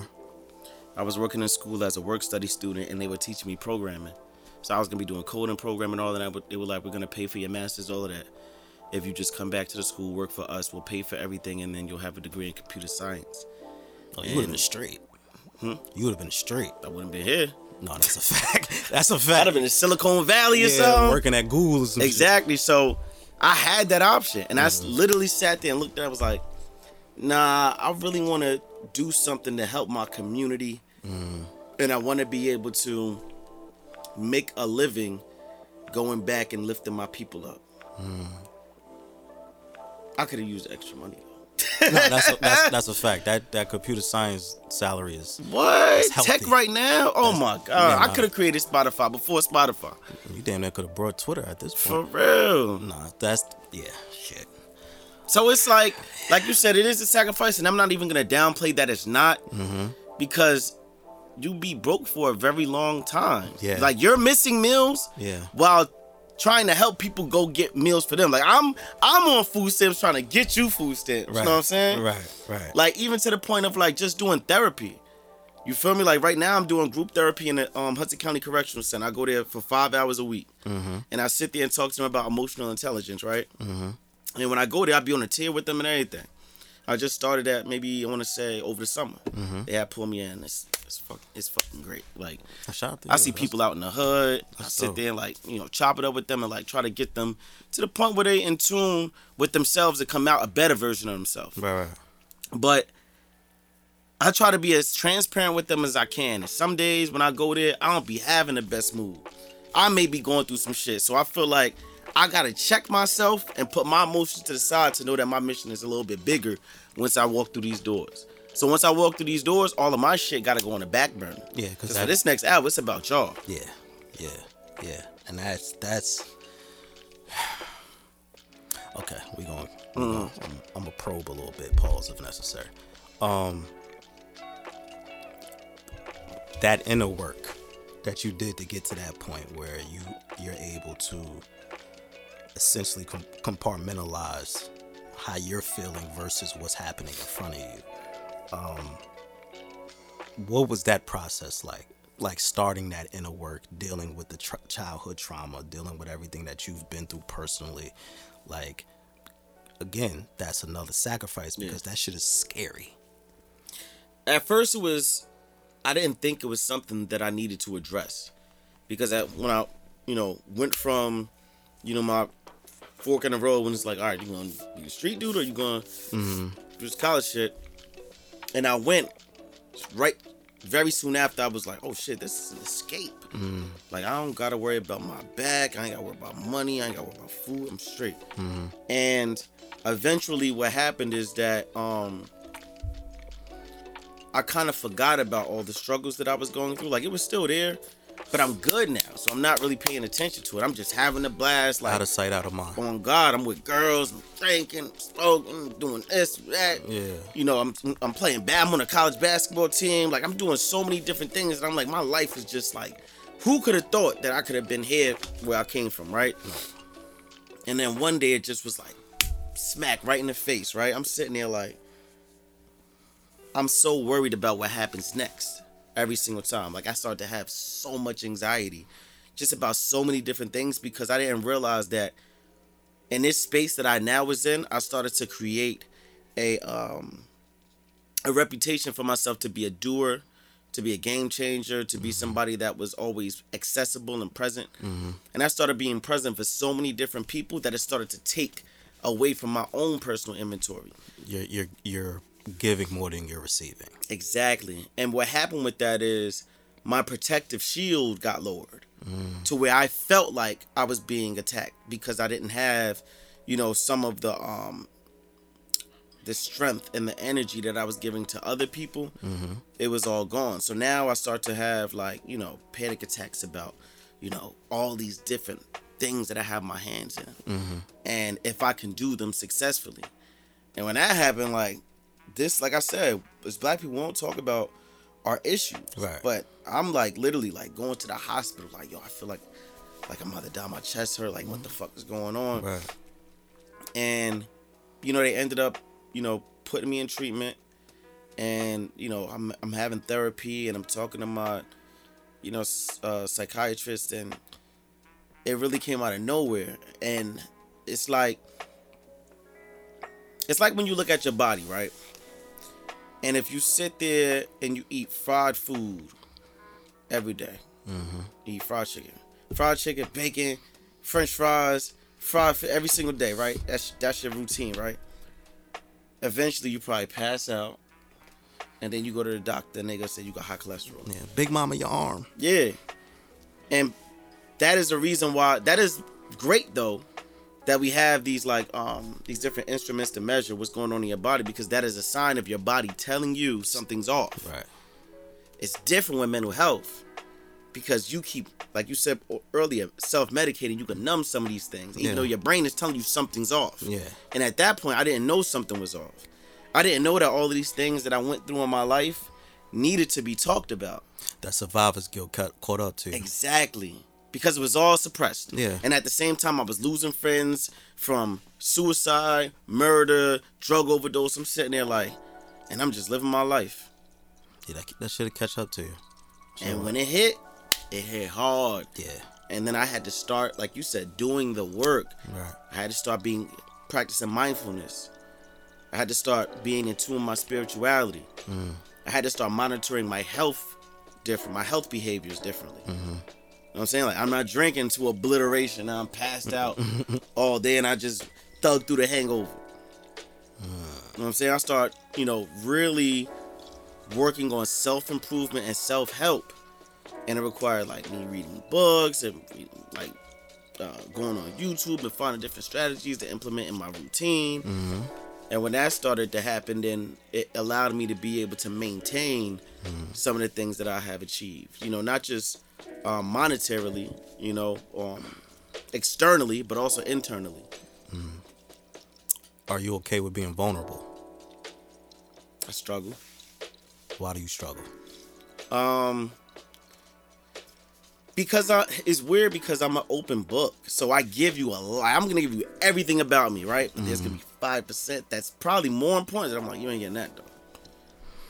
[SPEAKER 2] I was working in school as a work study student and they were teaching me programming. So I was gonna be doing coding, programming, all that. But they were like, "We're gonna pay for your masters, all of that. If you just come back to the school, work for us, we'll pay for everything, and then you'll have a degree in computer science."
[SPEAKER 1] Oh, you would have been straight. Hmm? You would have been straight.
[SPEAKER 2] I wouldn't be here.
[SPEAKER 1] No, that's a fact. That's a
[SPEAKER 2] I'd
[SPEAKER 1] fact.
[SPEAKER 2] have been in Silicon Valley or
[SPEAKER 1] yeah,
[SPEAKER 2] something.
[SPEAKER 1] working at Google or some shit.
[SPEAKER 2] Exactly. So I had that option, and I mm-hmm. literally sat there and looked at. it. I was like, "Nah, I really want to do something to help my community, and I want to be able to make a living going back and lifting my people up." I could have used extra money.
[SPEAKER 1] No, that's a, that's that's a fact. That that computer science salary is
[SPEAKER 2] What tech right now? Oh my god!
[SPEAKER 1] yeah,
[SPEAKER 2] I could have created Spotify before Spotify.
[SPEAKER 1] you damn near could have brought Twitter at this point.
[SPEAKER 2] For real.
[SPEAKER 1] Nah, that's yeah, shit.
[SPEAKER 2] So it's like, like you said, it is a sacrifice, and I'm not even gonna downplay that it's not,
[SPEAKER 1] Mm-hmm.
[SPEAKER 2] because you be broke for a very long time.
[SPEAKER 1] Yeah.
[SPEAKER 2] like you're missing meals.
[SPEAKER 1] Yeah.
[SPEAKER 2] while trying to help people go get meals for them. Like I'm, I'm on food stamps trying to get you food stamps.
[SPEAKER 1] Right.
[SPEAKER 2] You know what I'm saying?
[SPEAKER 1] Right, right.
[SPEAKER 2] Like even to the point of like just doing therapy. You feel me? Like right now, I'm doing group therapy in the um, Hudson County Correctional Center. I go there for five hours a week, and I sit there and talk to them about emotional intelligence, right? And when I go there, I be on a tier with them and everything. I just started that maybe I want to say over the summer. Mm-hmm. They had pulled me in. It's it's fucking it's fucking great. Like
[SPEAKER 1] Shout out to
[SPEAKER 2] I see people out in the hood. I sit
[SPEAKER 1] dope.
[SPEAKER 2] there and like you know chop it up with them and like try to get them to the point where they in tune with themselves to come out a better version of themselves.
[SPEAKER 1] Right, right.
[SPEAKER 2] But I try to be as transparent with them as I can. And some days when I go there, I don't be having the best mood. I may be going through some shit. So I feel like I gotta check myself and put my emotions to the side to know that my mission is a little bit bigger once I walk through these doors. So once I walk through these doors, all of my shit gotta go on the back burner.
[SPEAKER 1] Yeah, 'cause
[SPEAKER 2] Because for this next album, it's about y'all.
[SPEAKER 1] Yeah, yeah, yeah, and that's that's. Okay, we going. We gonna, I'm, I'm gonna probe a little bit. Pause if necessary. Um, that inner work that you did to get to that point where you you're able to essentially com- compartmentalize how you're feeling versus what's happening in front of you. Um, what was that process like? Like starting that inner work, dealing with the tr- childhood trauma, dealing with everything that you've been through personally. Like, again, that's another sacrifice because that shit is scary.
[SPEAKER 2] at first it was i didn't think it was something that i needed to address because at, when i you know went from you know my fork in the road when it's like all right you gonna be a street dude or you gonna mm-hmm. do this college shit? And i went right very soon after i was like oh shit this is an escape. Mm-hmm. Like i don't gotta worry about my back. I ain't gotta worry about money. I ain't gotta worry about food. I'm straight. Mm-hmm. And eventually what happened is that um I kind of forgot about all the struggles that I was going through. Like it was still there, but I'm good now, so I'm not really paying attention to it. I'm just having a blast. Like
[SPEAKER 1] Out of sight, out of mind.
[SPEAKER 2] on God, I'm with girls, I'm drinking, smoking, doing this, that.
[SPEAKER 1] Yeah.
[SPEAKER 2] You know, I'm I'm playing bad. I'm on a college basketball team. Like I'm doing so many different things, and I'm like, my life is just like, who could have thought that I could have been here where I came from, right? And then one day it just was like, smack right in the face, right? I'm sitting there like, I'm so worried about what happens next every single time. Like I started to have so much anxiety just about so many different things because I didn't realize that in this space that I now was in, I started to create a um a reputation for myself to be a doer, to be a game changer, to be somebody that was always accessible and present. And I started being present for so many different people that it started to take away from my own personal inventory.
[SPEAKER 1] Your your you're giving more than you're receiving.
[SPEAKER 2] Exactly. And what happened with that is my protective shield got lowered mm. to where I felt like I was being attacked because I didn't have, you know, some of the um the strength and the energy that I was giving to other people. Mm-hmm. It was all gone. So now I start to have like, you know, panic attacks about, you know, all these different things that I have my hands in. Mm-hmm. And if I can do them successfully. And when that happened, like this, like I said, as black people won't talk about our issues.
[SPEAKER 1] Right.
[SPEAKER 2] But I'm like literally like going to the hospital, like, yo, I feel like like I'm about to die, my chest hurt, like what the fuck is going on?
[SPEAKER 1] Right.
[SPEAKER 2] And, you know, they ended up, you know, putting me in treatment. And, you know, I'm I'm having therapy and I'm talking to my, you know, uh, psychiatrist and it really came out of nowhere. And it's like it's like when you look at your body, right? And if you sit there and you eat fried food every day, you eat fried chicken, fried chicken, bacon, French fries, fried every single day, right? That's that's your routine, right? Eventually, you probably pass out, and then you go to the doctor, and they gonna say you got high cholesterol.
[SPEAKER 1] Yeah. Big Mama, your arm.
[SPEAKER 2] Yeah. And that is the reason why that is great though that we have these like um these different instruments to measure what's going on in your body because that is a sign of your body telling you something's off.
[SPEAKER 1] Right.
[SPEAKER 2] It's different with mental health because you keep like you said earlier self-medicating you can numb some of these things even
[SPEAKER 1] Yeah.
[SPEAKER 2] though your brain is telling you something's off.
[SPEAKER 1] Yeah.
[SPEAKER 2] And at that point I didn't know something was off. I didn't know that all of these things that I went through in my life needed to be talked about.
[SPEAKER 1] That survivor's guilt caught, caught up to you.
[SPEAKER 2] Exactly. Because it was all suppressed.
[SPEAKER 1] Yeah.
[SPEAKER 2] And at the same time, I was losing friends from suicide, murder, drug overdose. I'm sitting there like, and I'm just living my life.
[SPEAKER 1] Yeah, that, that should catch up to you.
[SPEAKER 2] And when it hit, it hit hard.
[SPEAKER 1] Yeah.
[SPEAKER 2] And then I had to start, like you said, doing the work.
[SPEAKER 1] Right.
[SPEAKER 2] I had to start being practicing mindfulness. I had to start being in tune with my spirituality. Mm. I had to start monitoring my health different, my health behaviors differently. Mm-hmm. You know what I'm saying? Like I'm not drinking to obliteration. I'm passed out all day and I just thug through the hangover. Uh. You know what I'm saying? I start, you know, really working on self improvement and self help. And it required like me reading books and reading, like uh, going on YouTube and finding different strategies to implement in my routine. Mm-hmm. And when that started to happen, then it allowed me to be able to maintain mm. some of the things that I have achieved. You know, not just um, monetarily, you know, um, externally, but also internally.
[SPEAKER 1] Are you okay with being vulnerable?
[SPEAKER 2] I struggle.
[SPEAKER 1] Why do you struggle?
[SPEAKER 2] Um, because I, it's weird because I'm an open book, so I give you a lot. I'm gonna give you everything about me, right? But there's gonna be five percent that's probably more important. That I'm like, you ain't getting that though.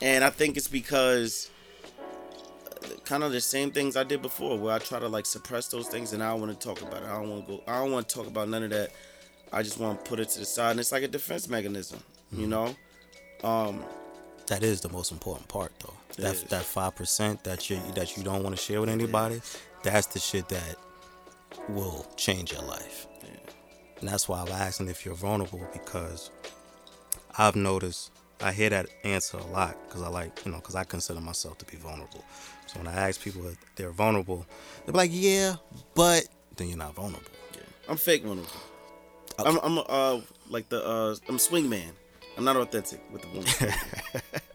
[SPEAKER 2] And I think it's because kind of the same things I did before, where I try to like suppress those things, and I don't want to talk about it. I don't want to go. I don't want to talk about none of that. I just want to put it to the side, and it's like a defense mechanism, you know. Um,
[SPEAKER 1] That is the most important part, though. That
[SPEAKER 2] is.
[SPEAKER 1] that five percent that you that you don't want to share with anybody. That's the shit that will change your life. And that's why I'm asking if you're vulnerable because I've noticed I hear that answer a lot because I like you know because I consider myself to be vulnerable. So when I ask people if they're vulnerable, they're like, yeah, but then you're not vulnerable.
[SPEAKER 2] I'm fake of them. I'm, I'm uh like the uh I'm swingman. I'm not authentic with the woman.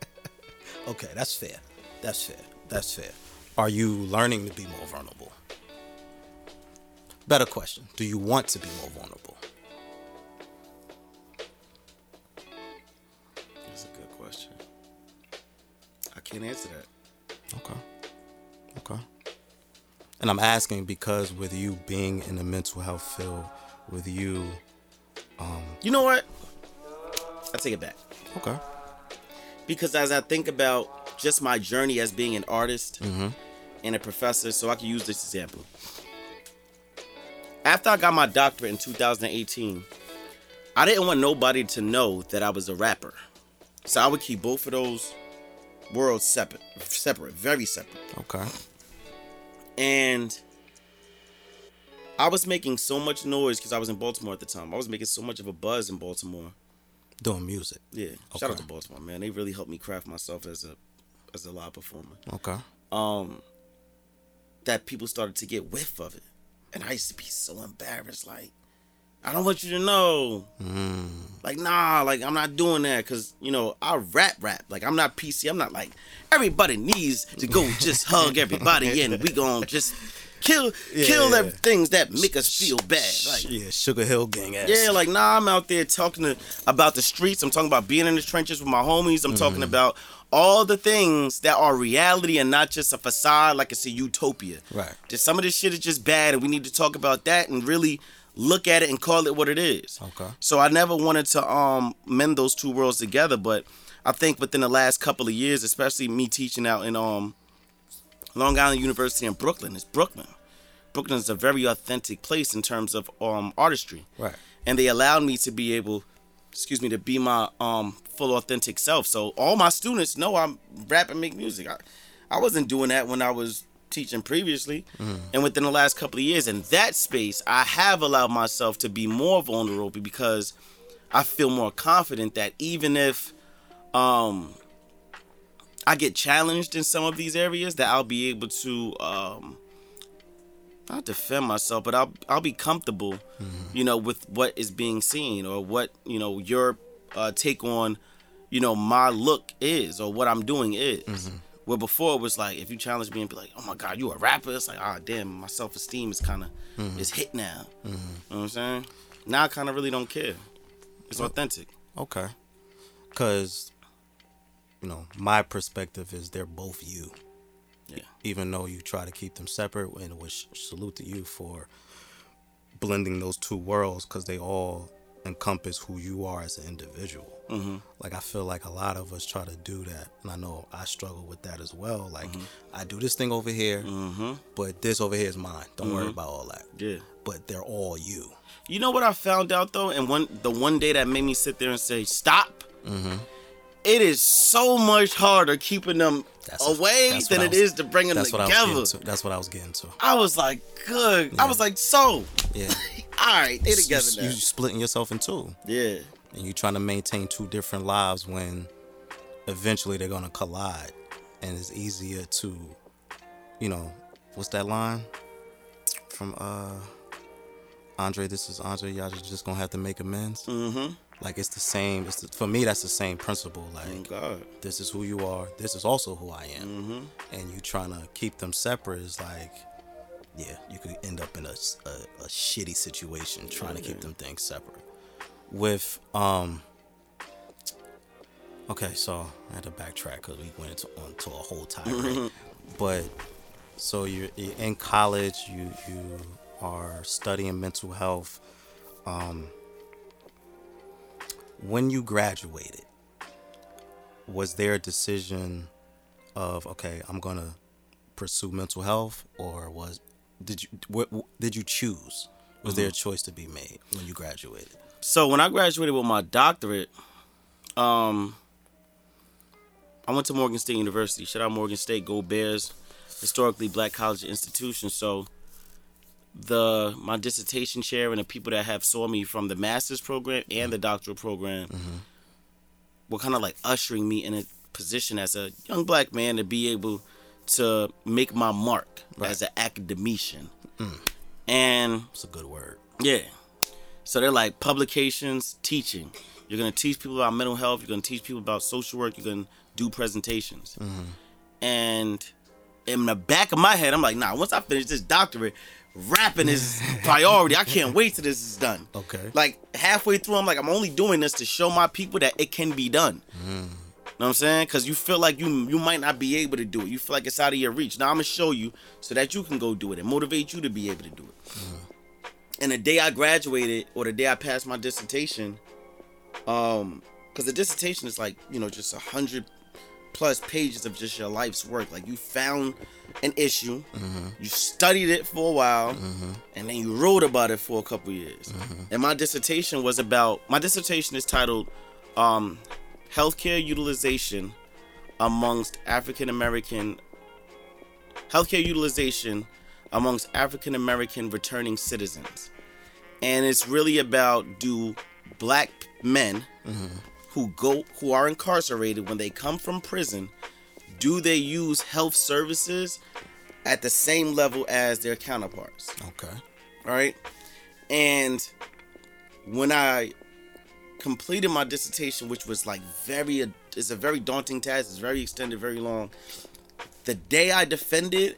[SPEAKER 1] Okay, that's fair. That's fair. That's fair. Are you learning to be more vulnerable? Better question. Do you want to be more vulnerable?
[SPEAKER 2] That's a good question. I can't answer that.
[SPEAKER 1] Okay. Okay. And I'm asking because with you being in the mental health field, with you, um,
[SPEAKER 2] You know what? I take it back
[SPEAKER 1] okay,
[SPEAKER 2] because as I think about just my journey as being an artist and a professor, so I can use this example. After I got my doctorate in 2018, I didn't want nobody to know that I was a rapper, so I would keep both of those worlds separate, separate, very separate.
[SPEAKER 1] okay,
[SPEAKER 2] and I was making so much noise because I was in Baltimore at the time. I was making so much of a buzz in Baltimore.
[SPEAKER 1] doing music.
[SPEAKER 2] Yeah, shout out to Baltimore, man. They really helped me craft myself as a as a live performer.
[SPEAKER 1] Okay,
[SPEAKER 2] Um, that people started to get whiff of it, and I used to be so embarrassed. Like, I don't want you to know. Mm. Like, nah, like I'm not doing that because you know I rap, rap. Like I'm not PC. I'm not like everybody needs to go just hug everybody and we gonna just kill kill
[SPEAKER 1] yeah.
[SPEAKER 2] the things that make us feel bad. Like,
[SPEAKER 1] yeah, Sugar Hill Gang ass.
[SPEAKER 2] yeah, like nah, I'm out there talking to, about the streets. I'm talking about being in the trenches with my homies. I'm talking mm-hmm. about all the things that are reality and not just a facade like it's a utopia.
[SPEAKER 1] Right.
[SPEAKER 2] Just some of this shit is just bad, and we need to talk about that and really look at it and call it what it is.
[SPEAKER 1] Okay.
[SPEAKER 2] So I never wanted to um mend those two worlds together, but I think within the last couple of years, especially me teaching out in um Long Island University in Brooklyn, it's Brooklyn. Brooklyn is a very authentic place in terms of um artistry
[SPEAKER 1] Right.
[SPEAKER 2] and they allowed me to be able excuse me to be my um full authentic self so all my students know i'm rap and make music i, I wasn't doing that when i was teaching previously and within the last couple of years in that space i have allowed myself to be more vulnerable because i feel more confident that even if um i get challenged in some of these areas that i'll be able to um not defend myself, but I'll I'll be comfortable, you know, with what is being seen or what you know your uh, take on, you know, my look is or what I'm doing is. Where before it was like if you challenge me and be like, oh my god, you a rapper? It's like, ah, damn, my self esteem is kind of is hit now. You know what I'm saying? Now I kind of really don't care. It's authentic.
[SPEAKER 1] Okay. Cause, you know, my perspective is they're both you.
[SPEAKER 2] Yeah.
[SPEAKER 1] Even though you try to keep them separate, and which salute to you for blending those two worlds, cause they all encompass who you are as an individual.
[SPEAKER 2] Mm-hmm.
[SPEAKER 1] Like I feel like a lot of us try to do that, and I know I struggle with that as well. Like
[SPEAKER 2] Mm-hmm.
[SPEAKER 1] I do this thing over here, but this over here is mine. Don't worry about all that.
[SPEAKER 2] Mm-hmm. Yeah.
[SPEAKER 1] But they're all you.
[SPEAKER 2] You know what I found out though, and one the one day that made me sit there and say stop it is so much harder keeping them
[SPEAKER 1] That's
[SPEAKER 2] away
[SPEAKER 1] that's
[SPEAKER 2] than
[SPEAKER 1] what
[SPEAKER 2] it
[SPEAKER 1] was-
[SPEAKER 2] is to bring them
[SPEAKER 1] That's what
[SPEAKER 2] together.
[SPEAKER 1] to. That's what I was getting to.
[SPEAKER 2] I was like, good. I was like, so,
[SPEAKER 1] Yeah.
[SPEAKER 2] All right, they
[SPEAKER 1] you,
[SPEAKER 2] together
[SPEAKER 1] you
[SPEAKER 2] now.
[SPEAKER 1] splitting yourself in two,
[SPEAKER 2] Yeah,
[SPEAKER 1] and you trying to maintain two different lives when eventually they're gonna collide, and it's easier to, you know, what's that line from uh Andre? This is Andre. Y'all just gonna have to make amends.
[SPEAKER 2] mm-hmm.
[SPEAKER 1] Like it's the same. It's the, for me. That's the same principle. Like
[SPEAKER 2] God.
[SPEAKER 1] this is who you are. This is also who I am.
[SPEAKER 2] Mm-hmm.
[SPEAKER 1] And you trying to keep them separate is like, yeah, you could end up in a, a, a shitty situation trying to keep them things separate. With um, okay, so I had to backtrack because we went into, onto a whole tirade. but so you're, you're in college. You you are studying mental health. Um, when you graduated was there a decision of okay i'm gonna pursue mental health or was did you what, did you choose was there a choice to be made when you graduated
[SPEAKER 2] So when I graduated with my doctorate, um, I went to Morgan State University. Shout out Morgan State, Go Bears, historically black college institution. So the my dissertation chair and the people that have saw me from the master's program and the doctoral program were kind of like ushering me in a position as a young black man to be able to make my mark
[SPEAKER 1] Right.
[SPEAKER 2] as an academician. Mm. And
[SPEAKER 1] it's a good word
[SPEAKER 2] yeah. So they're like publications, teaching. You're gonna teach people about mental health. You're gonna teach people about social work. You're gonna do presentations. Mm-hmm. And in the back of my head, I'm like, nah. Once I finish this doctorate, rapping is priority. I can't wait till this is done.
[SPEAKER 1] Okay.
[SPEAKER 2] Like halfway through, I'm like, I'm only doing this to show my people that it can be done. Mm. Know what I'm saying? Because you feel like you you might not be able to do it. You feel like it's out of your reach. Now I'm gonna show you so that you can go do it and motivate you to be able to do it. And the day I graduated, or the day I passed my dissertation, um, because the dissertation is like you know just a hundred plus pages of just your life's work. Like you found an issue, you studied it for a while, and then you wrote about it for a couple years. And my dissertation was about my dissertation is titled um, "Healthcare Utilization Amongst African American Healthcare Utilization Amongst African American Returning Citizens," and it's really about do black men who go who are incarcerated when they come from prison do they use health services at the same level as their counterparts?
[SPEAKER 1] Okay.
[SPEAKER 2] All right. and when i completed my dissertation which was like very it's a very daunting task it's very extended very long. The day i defended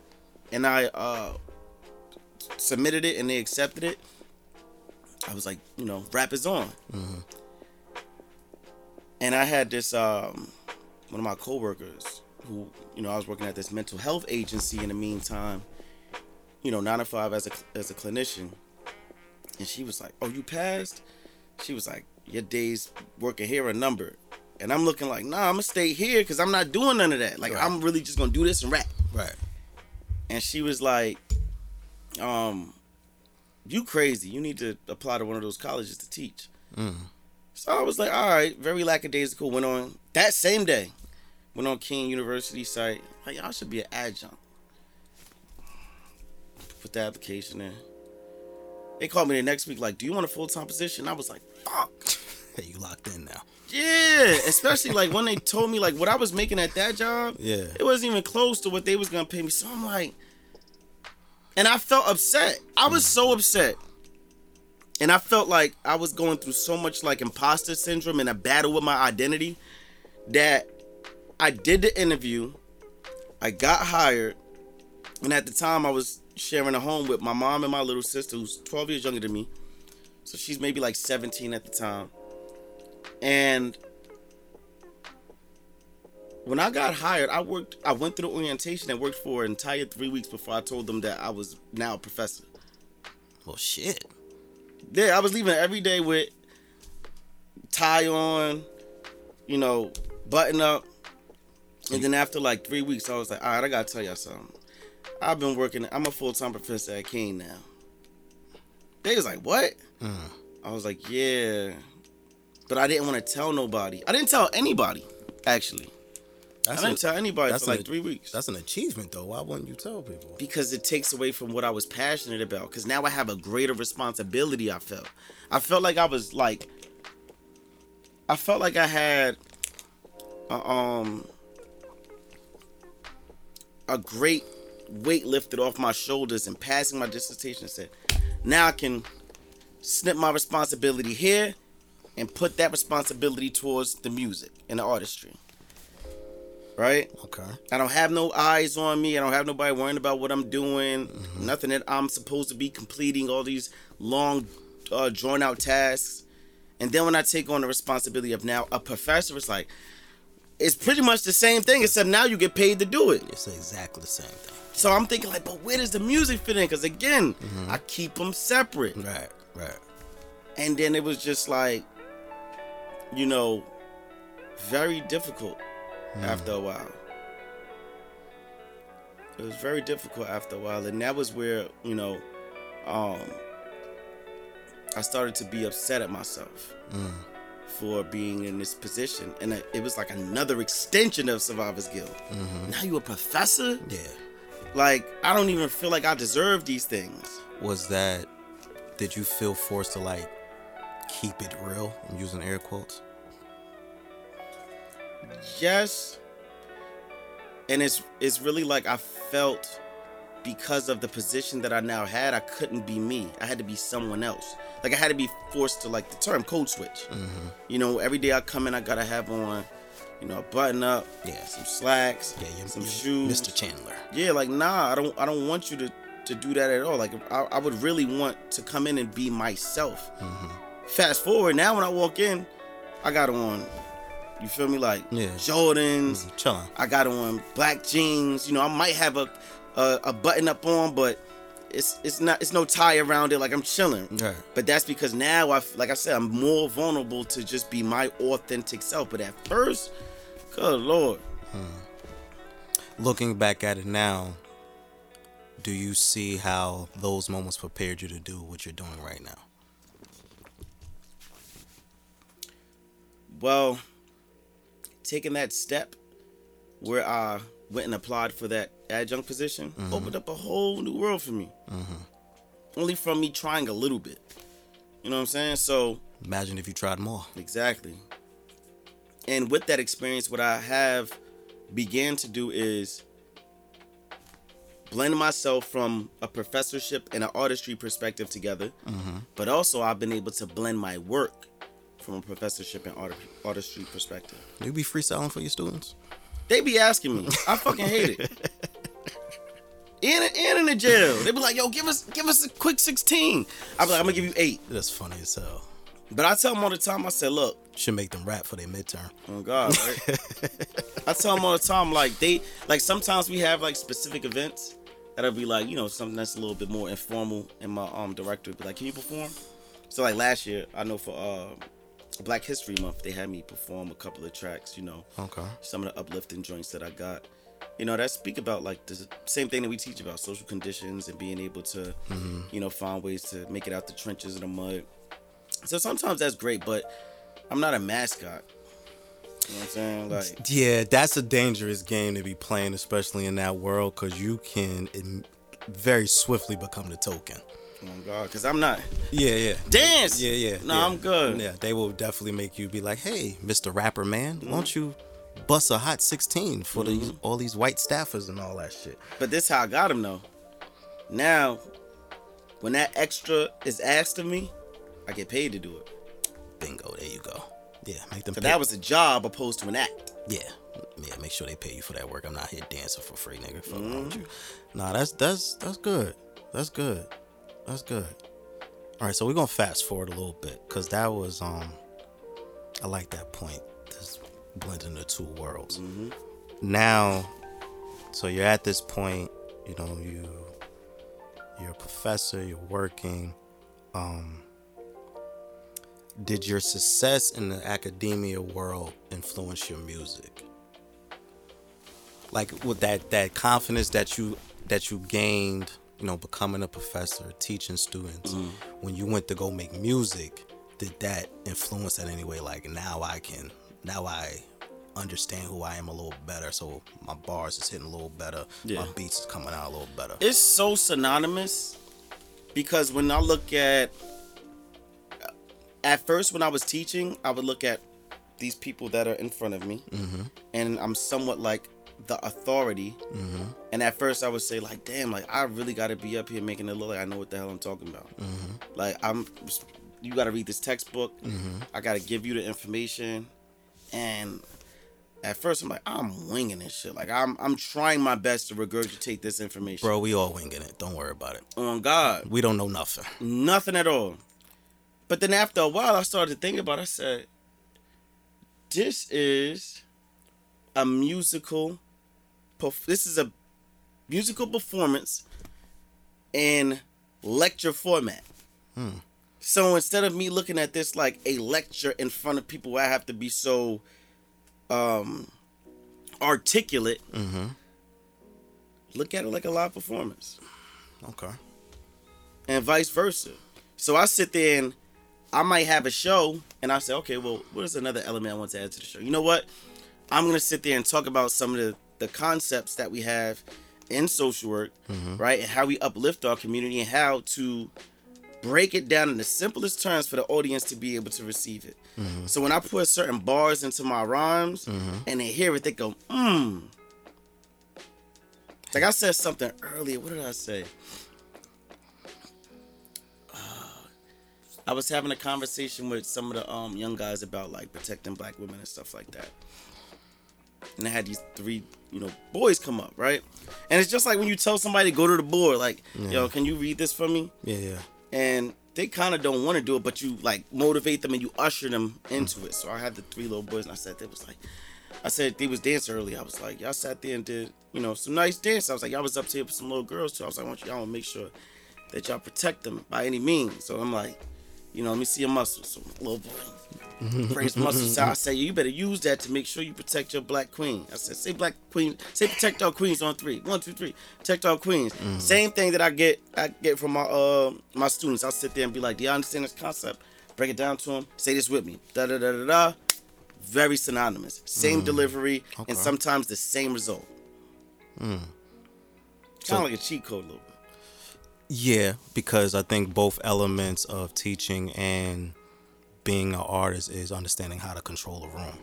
[SPEAKER 2] and i uh submitted it and they accepted it i was like you know rap is on. And I had this um one of my coworkers who you know I was working at this mental health agency in the meantime, you know nine to five as a as a clinician, and she was like, "Oh, you passed?" She was like, "Your days working here are numbered," and I'm looking like, "Nah, I'm gonna stay here because I'm not doing none of that. Like
[SPEAKER 1] Right.
[SPEAKER 2] I'm really just gonna do this and rap."
[SPEAKER 1] right
[SPEAKER 2] And she was like, um, you crazy. You need to apply to one of those colleges to teach. So I was like, all right, very lackadaisical. Went on that same day, went on King University site. Like, y'all should be an adjunct. Put the application in. They called me the next week, like, do you want a full time position? I was like, fuck.
[SPEAKER 1] hey you locked in now
[SPEAKER 2] Yeah, especially like when they told me like what I was making at that job.
[SPEAKER 1] Yeah.
[SPEAKER 2] it wasn't even close to what they was gonna pay me. So I'm like, and I felt upset. I was mm. so upset, and I felt like I was going through so much like imposter syndrome and a battle with my identity that I did the interview. I got hired, and at the time I was sharing a home with my mom and my little sister, who's 12 years younger than me. So she's maybe like 17 at the time. And when I got hired, I worked. I went through the orientation and worked for an entire three weeks before I told them that I was now a professor.
[SPEAKER 1] well shit
[SPEAKER 2] Yeah, I was leaving every day with tie on, you know, button up. And mm. then after like three weeks, I was like, all right, I gotta tell y'all something. I've been working. I'm a full time professor at King now. They was like, what? I was like, yeah. but I didn't want to tell nobody. I didn't tell anybody, actually.
[SPEAKER 1] That's
[SPEAKER 2] I didn't
[SPEAKER 1] an-
[SPEAKER 2] tell anybody
[SPEAKER 1] that's
[SPEAKER 2] for like
[SPEAKER 1] an-
[SPEAKER 2] three weeks.
[SPEAKER 1] That's an achievement, though. Why wouldn't you tell people?
[SPEAKER 2] because it takes away from what I was passionate about. Because now I have a greater responsibility. I felt. I felt like I was like. I felt like I had. A, um. A great weight lifted off my shoulders and passing my dissertation said, now I can snip my responsibility here and put that responsibility towards the music and the artistry. Right?
[SPEAKER 1] Okay.
[SPEAKER 2] I don't have no eyes on me. I don't have nobody worrying about what I'm doing. Nothing that I'm supposed to be completing. All these long, uh, drawn out tasks. And then when I take on the responsibility of now a professor, it's like it's pretty much the same thing, except now you get paid to do it.
[SPEAKER 1] It's exactly the same thing.
[SPEAKER 2] So I'm thinking like, but where does the music fit in? Because again, mm-hmm. I keep them separate.
[SPEAKER 1] Right. Right.
[SPEAKER 2] And then it was just like, you know, very difficult after a mm-hmm. while. It was very difficult after a while. And that was where, you know, um, I started to be upset at myself mm. For being in this position. And it was like another extension of Survivor's Guilt. Mm-hmm. Now you a professor?
[SPEAKER 1] Yeah.
[SPEAKER 2] Like, I don't even feel like I deserve these things.
[SPEAKER 1] Was that? Did you feel forced to like keep it real? I'm using air quotes.
[SPEAKER 2] yes and it's it's really like i felt because of the position that i now had i couldn't be me i had to be someone else like i had to be forced to like the term code switch mm-hmm. you know every day i come in i gotta have on you know a button up
[SPEAKER 1] Yeah.
[SPEAKER 2] some slacks
[SPEAKER 1] Yeah. You,
[SPEAKER 2] some
[SPEAKER 1] you-
[SPEAKER 2] shoes
[SPEAKER 1] Mr. Chandler.
[SPEAKER 2] yeah like nah i don't i don't want you to to do that at all like i, I would really want to come in and be myself mm-hmm. fast forward now when i walk in i got on you feel me like
[SPEAKER 1] Yeah.
[SPEAKER 2] jordans mm-hmm.
[SPEAKER 1] Chilling.
[SPEAKER 2] I got on black jeans. You know, I might have a a, a button up on, but it's it's not it's no tie around it. Like I'm chilling. But that's because now I like I said I'm more vulnerable to just be my authentic self. But at first, good lord, hmm.
[SPEAKER 1] Looking back at it now, do you see how those moments prepared you to do what you're doing right now?
[SPEAKER 2] well, taking that step where I went and applied for that adjunct position mm-hmm. opened up a whole new world for me. Mm-hmm. Only from me trying a little bit. You know what I'm saying? So
[SPEAKER 1] Imagine if you tried more.
[SPEAKER 2] Exactly. And with that experience, what I have began to do is blend myself from a professorship and an artistry perspective together. Mm-hmm. But also, I've been able to blend my work from a professorship and art- artistry perspective.
[SPEAKER 1] You be freestyling for your students?
[SPEAKER 2] They be asking me. I fucking hate it. And, and in the jail. They be like, yo, give us give us a quick 16. I be like, I'm gonna give you eight.
[SPEAKER 1] That's funny as hell.
[SPEAKER 2] But I tell them all the time, I said, look,
[SPEAKER 1] Should make them rap for their midterm.
[SPEAKER 2] Oh God, right? I tell them all the time, like they, like sometimes we have like specific events that'll be like, you know, something that's a little bit more informal, and my um director be like, "Can you perform?" So like last year, I know for uh Black History Month, they had me perform a couple of tracks, you know,
[SPEAKER 1] Okay.
[SPEAKER 2] some of the uplifting joints that I got. You know, that speak about like the same thing that we teach about social conditions and being able to, mm-hmm. you know, find ways to make it out the trenches of the mud. So sometimes that's great, but I'm not a mascot. You know what I'm saying? Like,
[SPEAKER 1] Yeah, that's a dangerous game to be playing, especially in that world, because you can very swiftly become the token.
[SPEAKER 2] Oh my God, because I'm not.
[SPEAKER 1] Yeah, yeah.
[SPEAKER 2] Dance!
[SPEAKER 1] Yeah, yeah.
[SPEAKER 2] No,
[SPEAKER 1] yeah.
[SPEAKER 2] I'm good.
[SPEAKER 1] Yeah, they will definitely make you be like, hey, Mr. Rapper Man,
[SPEAKER 2] Mm-hmm.
[SPEAKER 1] why don't you bust a hot 16 for these all these white staffers and all that shit?
[SPEAKER 2] But this how I got him though. Now, when that extra is asked of me, I get paid to do it.
[SPEAKER 1] Bingo, there you go. Yeah, make them
[SPEAKER 2] So
[SPEAKER 1] pay.
[SPEAKER 2] that was a job opposed to an act.
[SPEAKER 1] Yeah, yeah. Make sure they pay you for that work. I'm not here dancing for free, nigga. Fuck
[SPEAKER 2] Mm-hmm.
[SPEAKER 1] with you. Nah, that's that's that's good. That's good. That's good. All right, so we're gonna fast forward a little bit because that was um, I like that point. This blending the two worlds.
[SPEAKER 2] Mm-hmm.
[SPEAKER 1] Now, so you're at this point. You know you you're a professor. You're working. Um, did your success in the academia world influence your music? Like with that that confidence that you that you gained, you know, becoming a professor, teaching students, mm-hmm. when you went to go make music, did that influence that anyway? Like now I can now I understand who I am a little better. So my bars is hitting a little better.
[SPEAKER 2] Yeah.
[SPEAKER 1] My beats is coming out a little better.
[SPEAKER 2] It's so synonymous because when I look at at first when I was teaching, I would look at these people that are in front of me, mm-hmm. and I'm somewhat like the authority. Mm-hmm. And at first, I would say like, "Damn, like I really got to be up here making it look like I know what the hell I'm talking about." Mm-hmm. Like I'm, you got to read this textbook. Mm-hmm. I got to give you the information, and at first I'm like, I'm winging this shit. Like I'm, I'm trying my best to regurgitate this information.
[SPEAKER 1] Bro, we all winging it. Don't worry about it.
[SPEAKER 2] On God,
[SPEAKER 1] We don't know nothing.
[SPEAKER 2] nothing at all. But then after a while, I started to think about. it. I said, "This is a musical. This is a musical performance in lecture format." So instead of me looking at this like a lecture in front of people, where I have to be so um, articulate. Look at it like a live performance
[SPEAKER 1] Okay.
[SPEAKER 2] and vice versa. So I sit there and I might have a show and I say, okay, well, what is another element I want to add to the show? You know what? I'm gonna sit there and talk about some of the, the concepts that we have in social work, mm-hmm. right? And how we uplift our community and how to break it down in the simplest terms for the audience to be able to receive it. Mm-hmm. So when I put certain bars into my rhymes mm-hmm. and they hear it, they go, mmm. Like I said something earlier. What did I say? Uh, I was having a conversation with some of the um, young guys about like protecting black women and stuff like that. And I had these three, you know, boys come up, right? And it's just like when you tell somebody to go to the board, like, yo, can you read this for me?
[SPEAKER 1] Yeah, yeah.
[SPEAKER 2] And they kind of don't want to do it, but you like motivate them and you usher them into it. So I had the three little boys, and I said, they was like, I said they was dancing early. I was like, y'all sat there and did, you know, some nice dance. I was like, y'all was up here with some little girls too. I was like, I want y'all to make sure that y'all protect them by any means. So I'm like, you know, let me see your muscles. So little boy, praise muscles. So I say, you better use that to make sure you protect your black queen. I said, say black queen, say protect our queens on three. One, two, three. Protect our queens. Mm-hmm. Same thing that I get, I get from my uh my students. I'll sit there and be like, do you understand this concept? Break it down to them. Say this with me. Da da da da da. Very synonymous. Same mm. delivery
[SPEAKER 1] Okay.
[SPEAKER 2] and sometimes the same result. Mm. Kind of like a cheat code little.
[SPEAKER 1] Yeah, because I think both elements of teaching and being an artist is understanding how to control a room.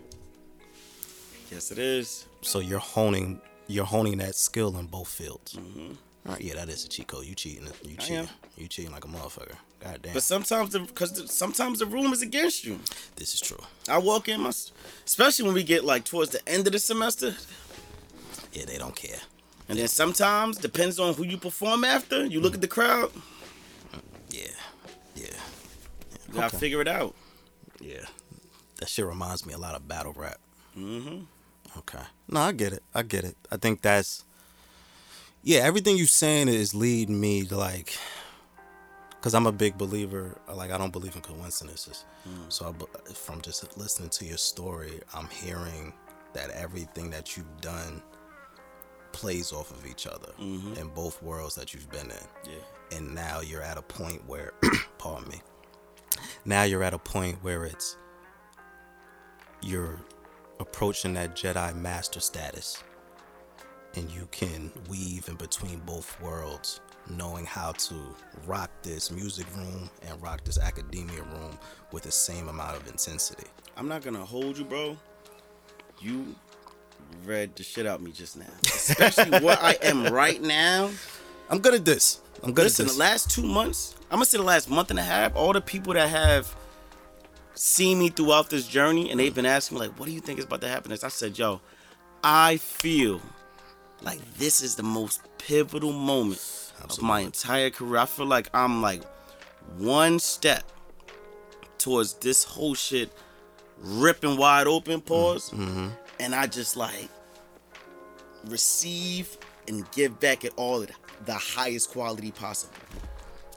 [SPEAKER 2] Yes, it is.
[SPEAKER 1] So you're honing you're honing that skill in both fields. Mm-hmm. All right, yeah, that is a cheat code. You cheating. You cheating. You cheating like a motherfucker. God damn.
[SPEAKER 2] But sometimes, the because sometimes the room is against you.
[SPEAKER 1] this is true.
[SPEAKER 2] I walk in my, especially when we get like towards the end of the semester,
[SPEAKER 1] Yeah, they don't care.
[SPEAKER 2] And then sometimes depends on who you perform after. You look at the crowd,
[SPEAKER 1] Yeah. Yeah.
[SPEAKER 2] you gotta
[SPEAKER 1] Okay.
[SPEAKER 2] figure it out.
[SPEAKER 1] Yeah. That shit reminds me a lot of battle rap. Mm-hmm. Okay. No, I get it. I get it. I think that's yeah, everything you're saying is leading me to like because I'm a big believer. Like I don't believe in coincidences. So I, from just listening to your story, I'm hearing that everything that you've done plays off of each other mm-hmm. in both worlds that you've been in
[SPEAKER 2] Yeah.
[SPEAKER 1] and now you're at a point where pardon me now you're at a point where it's you're approaching that jedi master status and you can weave in between both worlds knowing how to rock this music room and rock this academia room with the same amount of intensity
[SPEAKER 2] I'm not gonna hold you, bro. You read the shit out me just now, especially where I am right now.
[SPEAKER 1] i'm good at this i'm good
[SPEAKER 2] Listen,
[SPEAKER 1] at
[SPEAKER 2] the last two months, I'm gonna say the last month and a half, all the people that have seen me throughout this journey and they've been asking me, like, what do you think is about to happen? I said, yo, I feel like this is the most pivotal moment of my entire career. I feel like I'm like one step towards this whole shit ripping wide open, mm-hmm. pause. Mm-hmm. And I just like receive and give back at all of the highest quality possible.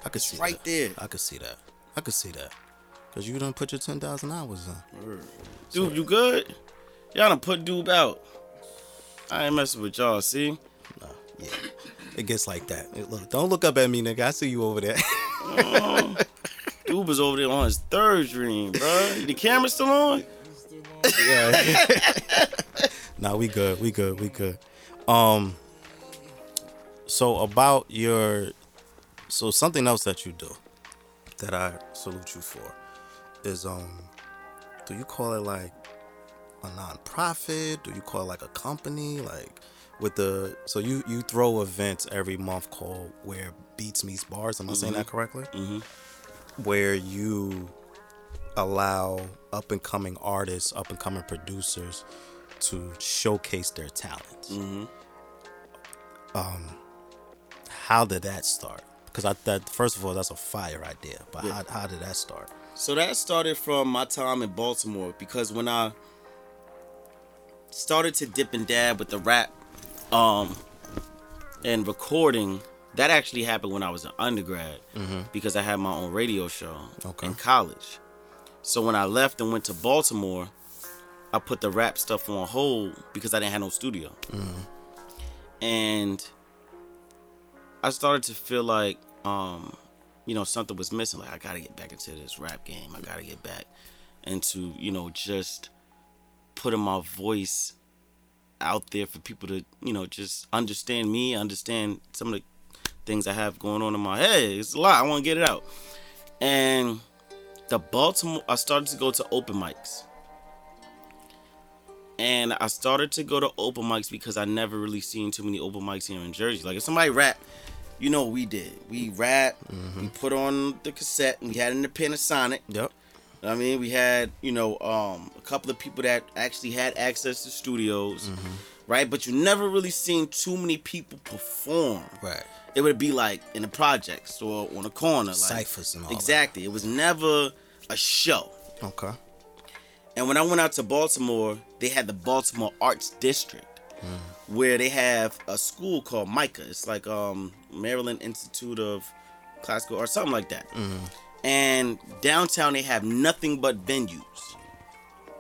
[SPEAKER 1] i could see
[SPEAKER 2] right
[SPEAKER 1] that.
[SPEAKER 2] there.
[SPEAKER 1] i could see that i could see that because you done put your 10000 hours in
[SPEAKER 2] Dude, you good? Y'all done put dude out. I ain't messing with y'all, see?
[SPEAKER 1] No, yeah. It gets like that. It- look, don't look up at me, nigga. I see you over there.
[SPEAKER 2] Dude was over there on his third dream, bro. the camera still on?
[SPEAKER 1] Yeah. nah, we good. We good. We good. Um. So about your, so something else that you do, that I salute you for, is um, do you call it like a nonprofit? Do you call it like a company? Like with the so you you throw events every month called where beats meets bars. Am I saying that correctly?
[SPEAKER 2] Mm-hmm.
[SPEAKER 1] Where you allow up and coming artists, up and coming producers to showcase their talents.
[SPEAKER 2] Mm-hmm.
[SPEAKER 1] Um, how did that start? Because I that first of all, that's a fire idea. But
[SPEAKER 2] Yeah.
[SPEAKER 1] how, how did that start?
[SPEAKER 2] So that started from my time in Baltimore because when I started to dip and dab with the rap um and recording, that actually happened when I was an undergrad because I had my own radio show
[SPEAKER 1] Okay.
[SPEAKER 2] in college. So when I left and went to Baltimore, I put the rap stuff on hold because I didn't have no studio. And I started to feel like um you know something was missing like I got to get back into this rap game. I got to get back into, you know, just putting my voice out there for people to, you know, just understand me, understand some of the things I have going on in my head. It's a lot. I want to get it out. And the Baltimore, I started to go to open mics. And I started to go to open mics because I never really seen too many open mics here in Jersey. Like if somebody rap, you know what we did. We rap, we put on the cassette, and we had in the Panasonic.
[SPEAKER 1] Yep.
[SPEAKER 2] I mean, we had, you know, um, a couple of people that actually had access to studios, right? But you never really seen too many people perform.
[SPEAKER 1] Right.
[SPEAKER 2] It would be like in the projects or on a corner, like
[SPEAKER 1] Ciphers and all that.
[SPEAKER 2] Exactly. It was never a show.
[SPEAKER 1] Okay.
[SPEAKER 2] And when I went out to Baltimore, they had the Baltimore Arts District, mm. where they have a school called MICA. It's like um, Maryland Institute of Classical or something like that. Mm-hmm. And downtown they have nothing but venues,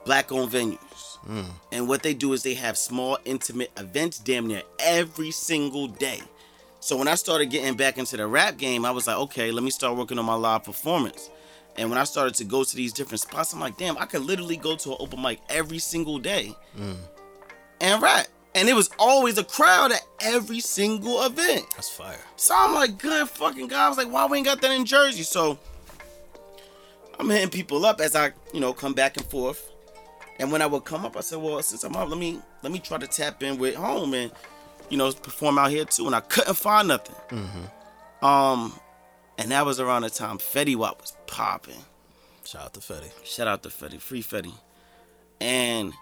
[SPEAKER 2] black-owned venues. Mm. And what they do is they have small, intimate events damn near every single day. So when I started getting back into the rap game, I was like, okay, let me start working on my live performance. And when I started to go to these different spots, I'm like, damn, I could literally go to an open mic every single day mm. and rap. And it was always a crowd at every single event.
[SPEAKER 1] That's fire.
[SPEAKER 2] So I'm like, good fucking God. I was like, why we ain't got that in Jersey? So I'm hitting people up as I, you know, come back and forth. And when I would come up, I said, well, since I'm up, let me let me try to tap in with home and, you know, perform out here too. And I couldn't find nothing. Um, and that was around the time Fetty Wap was popping.
[SPEAKER 1] Shout out to Fetty.
[SPEAKER 2] Shout out to Fetty, free Fetty. And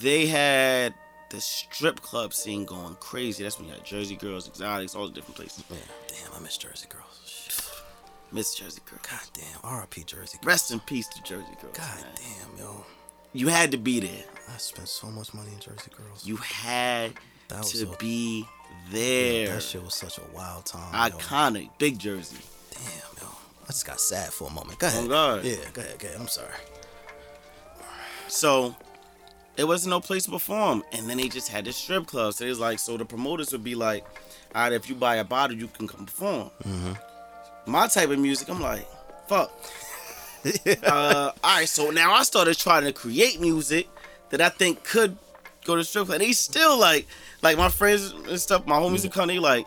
[SPEAKER 2] they had the strip club scene going crazy. That's when you had Jersey Girls, Exotics, all the different places.
[SPEAKER 1] Man, damn, I miss Jersey girls.
[SPEAKER 2] Miss Jersey Girls.
[SPEAKER 1] God damn, R.I.P. Jersey girls.
[SPEAKER 2] Rest in peace to Jersey Girls.
[SPEAKER 1] God
[SPEAKER 2] man.
[SPEAKER 1] damn, yo.
[SPEAKER 2] You had to be there.
[SPEAKER 1] I spent so much money in Jersey girls.
[SPEAKER 2] You had
[SPEAKER 1] That was
[SPEAKER 2] to
[SPEAKER 1] a-
[SPEAKER 2] be there.
[SPEAKER 1] that shit was such a wild time. yo.
[SPEAKER 2] Iconic. Big Jersey.
[SPEAKER 1] Damn, yo. I just got sad for a moment. Go oh, ahead.
[SPEAKER 2] Oh, God.
[SPEAKER 1] Yeah, go ahead, go ahead. I'm sorry.
[SPEAKER 2] So it wasn't no place to perform. And then they just had this strip club. So it was like, so the promoters would be like, all right, if you buy a bottle, you can come perform. Mm-hmm. My type of music, I'm like, fuck. uh, all right, so now I started trying to create music that I think could go to strip club. And they still like, like my friends and stuff, my homies would come, they like,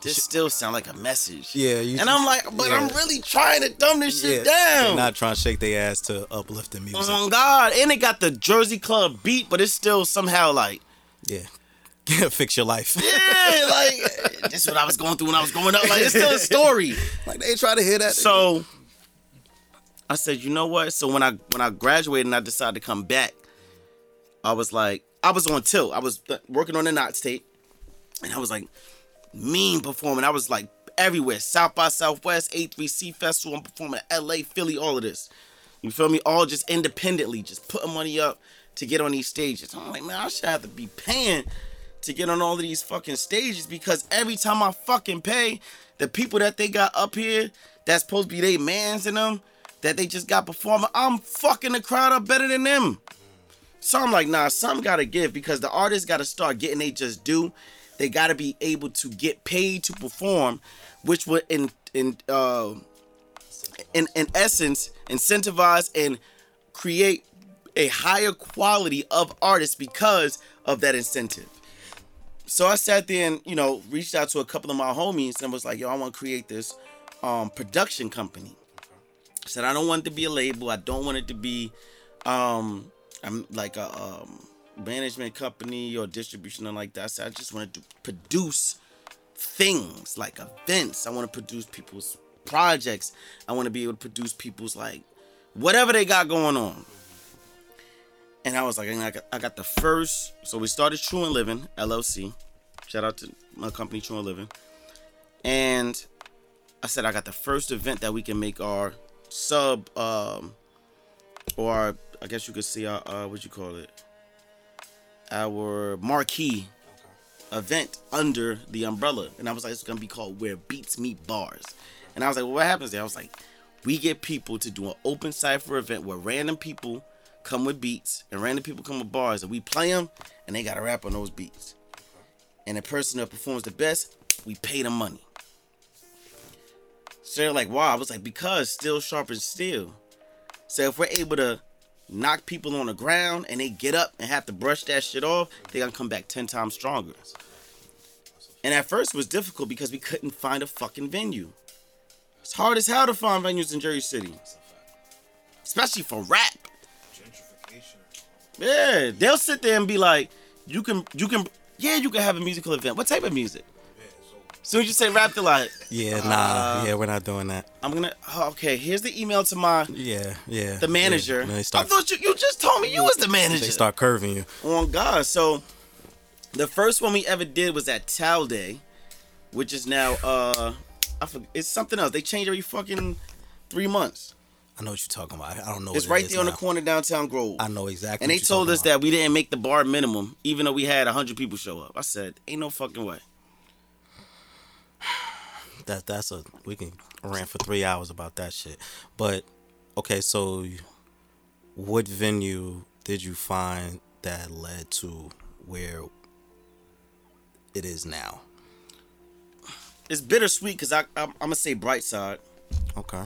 [SPEAKER 2] this still sound like a message.
[SPEAKER 1] Yeah, you
[SPEAKER 2] And I'm like, but I'm really trying to dumb this shit down.
[SPEAKER 1] They're not trying to shake their ass to uplifting music.
[SPEAKER 2] Oh God! And it got the Jersey Club beat, but it's still somehow like,
[SPEAKER 1] Yeah. Fix your life.
[SPEAKER 2] yeah, like this is what I was going through when I was growing up. Like it's still a story.
[SPEAKER 1] like they try to hear that.
[SPEAKER 2] So I said, you know what? So when I when I graduated and I decided to come back, I was like, I was on tilt. I was working on the Knots tape, and I was like, mean performing. I was like everywhere, South by Southwest, A3C Festival. I'm performing at LA, Philly, all of this. You feel me? All just independently, just putting money up to get on these stages. I'm like, man, I should have to be paying to get on all of these fucking stages because every time I fucking pay, the people that they got up here that's supposed to be they mans in them that they just got performing, I'm fucking the crowd up better than them. So I'm like, nah, some gotta give because the artists gotta start getting they just do. they got to be able to get paid to perform, which would in in uh, in in essence incentivize and create a higher quality of artists because of that incentive. So I sat there and you know reached out to a couple of my homies and was like, "Yo, I want to create this um, production company." I said, "I don't want it to be a label. I don't want it to be um, I'm like a um, management company or distribution or like that. I said, I just want to produce things like events. I want to produce people's projects. I want to be able to produce people's like whatever they got going on." And I was like, I got, I got the first. So we started True and Living LLC. Shout out to my company, True and Living. And I said, I got the first event that we can make our sub, um, or our, I guess you could see our, uh, what you call it, our marquee event under the umbrella. And I was like, it's gonna be called Where Beats Meet Bars. And I was like, well, what happens there? I was like, we get people to do an open cipher event where random people come with beats and random people come with bars and we play them and they got to rap on those beats. And the person that performs the best, we pay them money. So they're like, wow. I was like, because steel sharpens steel. So if we're able to knock people on the ground and they get up and have to brush that shit off, they gonna come back 10 times stronger. And at first it was difficult because we couldn't find a fucking venue. It's hard as hell to find venues in Jersey City. Especially for rap. Yeah, they'll sit there and be like, you can, you can, yeah, you can have a musical event. What type of music? Soon as you say rap, they're like,
[SPEAKER 1] Yeah, nah, yeah, we're not doing that.
[SPEAKER 2] I'm gonna. oh, okay, here's the email to my
[SPEAKER 1] Yeah, yeah.
[SPEAKER 2] the manager.
[SPEAKER 1] Yeah. They
[SPEAKER 2] I thought you, you just told me you was the manager.
[SPEAKER 1] they start curving you.
[SPEAKER 2] on God. So the first one we ever did was at Tal Day, which is now uh, I forget, it's something else. They change every fucking three months.
[SPEAKER 1] I know what you're talking about. I don't know.
[SPEAKER 2] It's
[SPEAKER 1] what it
[SPEAKER 2] right there on the corner downtown Grove.
[SPEAKER 1] I know exactly.
[SPEAKER 2] and they told us
[SPEAKER 1] about.
[SPEAKER 2] that we didn't make the bar minimum, even though we had hundred people show up. I said, "Ain't no fucking way."
[SPEAKER 1] That that's a we can rant for three hours about that shit. But okay, so what venue did you find that led to where it is now?
[SPEAKER 2] It's bittersweet because I I'm, I'm gonna say Brightside.
[SPEAKER 1] Okay.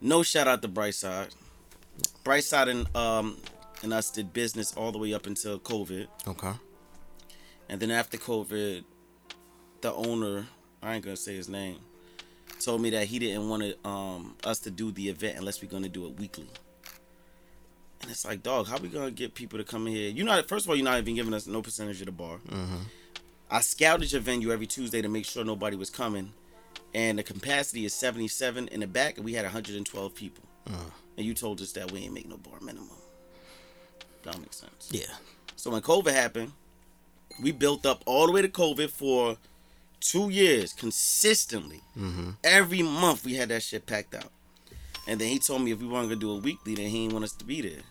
[SPEAKER 2] No shout out to Brightside. Brightside and um and us did business all the way up until COVID,
[SPEAKER 1] Okay.
[SPEAKER 2] and then after COVID, the owner I ain't gonna say his name told me that he didn't want to um us to do the event unless we're gonna do it weekly. And it's like, dog, how we gonna get people to come in here? You're not first of all, you're not even giving us no percentage of the bar. I scouted your venue every Tuesday to make sure nobody was coming, and the capacity is 77 in the back, and we had 112 people. And you told us that we ain't make no bar minimum. That makes sense.
[SPEAKER 1] Yeah.
[SPEAKER 2] So when COVID happened, we built up all the way to COVID for two years consistently. Mm-hmm. Every month we had that shit packed out. And then he told me if we weren't gonna do a weekly, then he didn't want us to be there.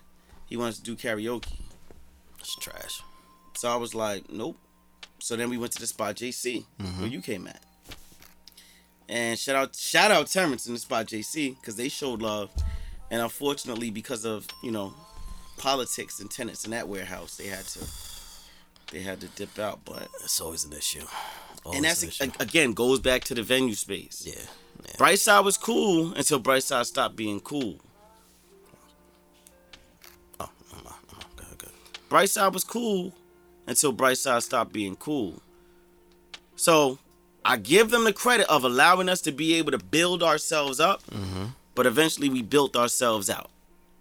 [SPEAKER 2] He wants to do karaoke.
[SPEAKER 1] It's trash.
[SPEAKER 2] So I was like, nope. So then we went to the spot JC, where mm-hmm. you came at. And shout out shout out Terrence in the spot JC, because they showed love. And unfortunately, because of, you know, politics and tenants in that warehouse, they had to they had to dip out. But
[SPEAKER 1] It's always an issue.
[SPEAKER 2] And that's a- again goes back to the venue space.
[SPEAKER 1] yeah. Yeah.
[SPEAKER 2] Brightside was cool until Brightside stopped being cool.
[SPEAKER 1] Oh, I'm, I'm, I'm, good, good.
[SPEAKER 2] Brightside was cool until Brightside stopped being cool. So I give them the credit of allowing us to be able to build ourselves up, but eventually we built ourselves out.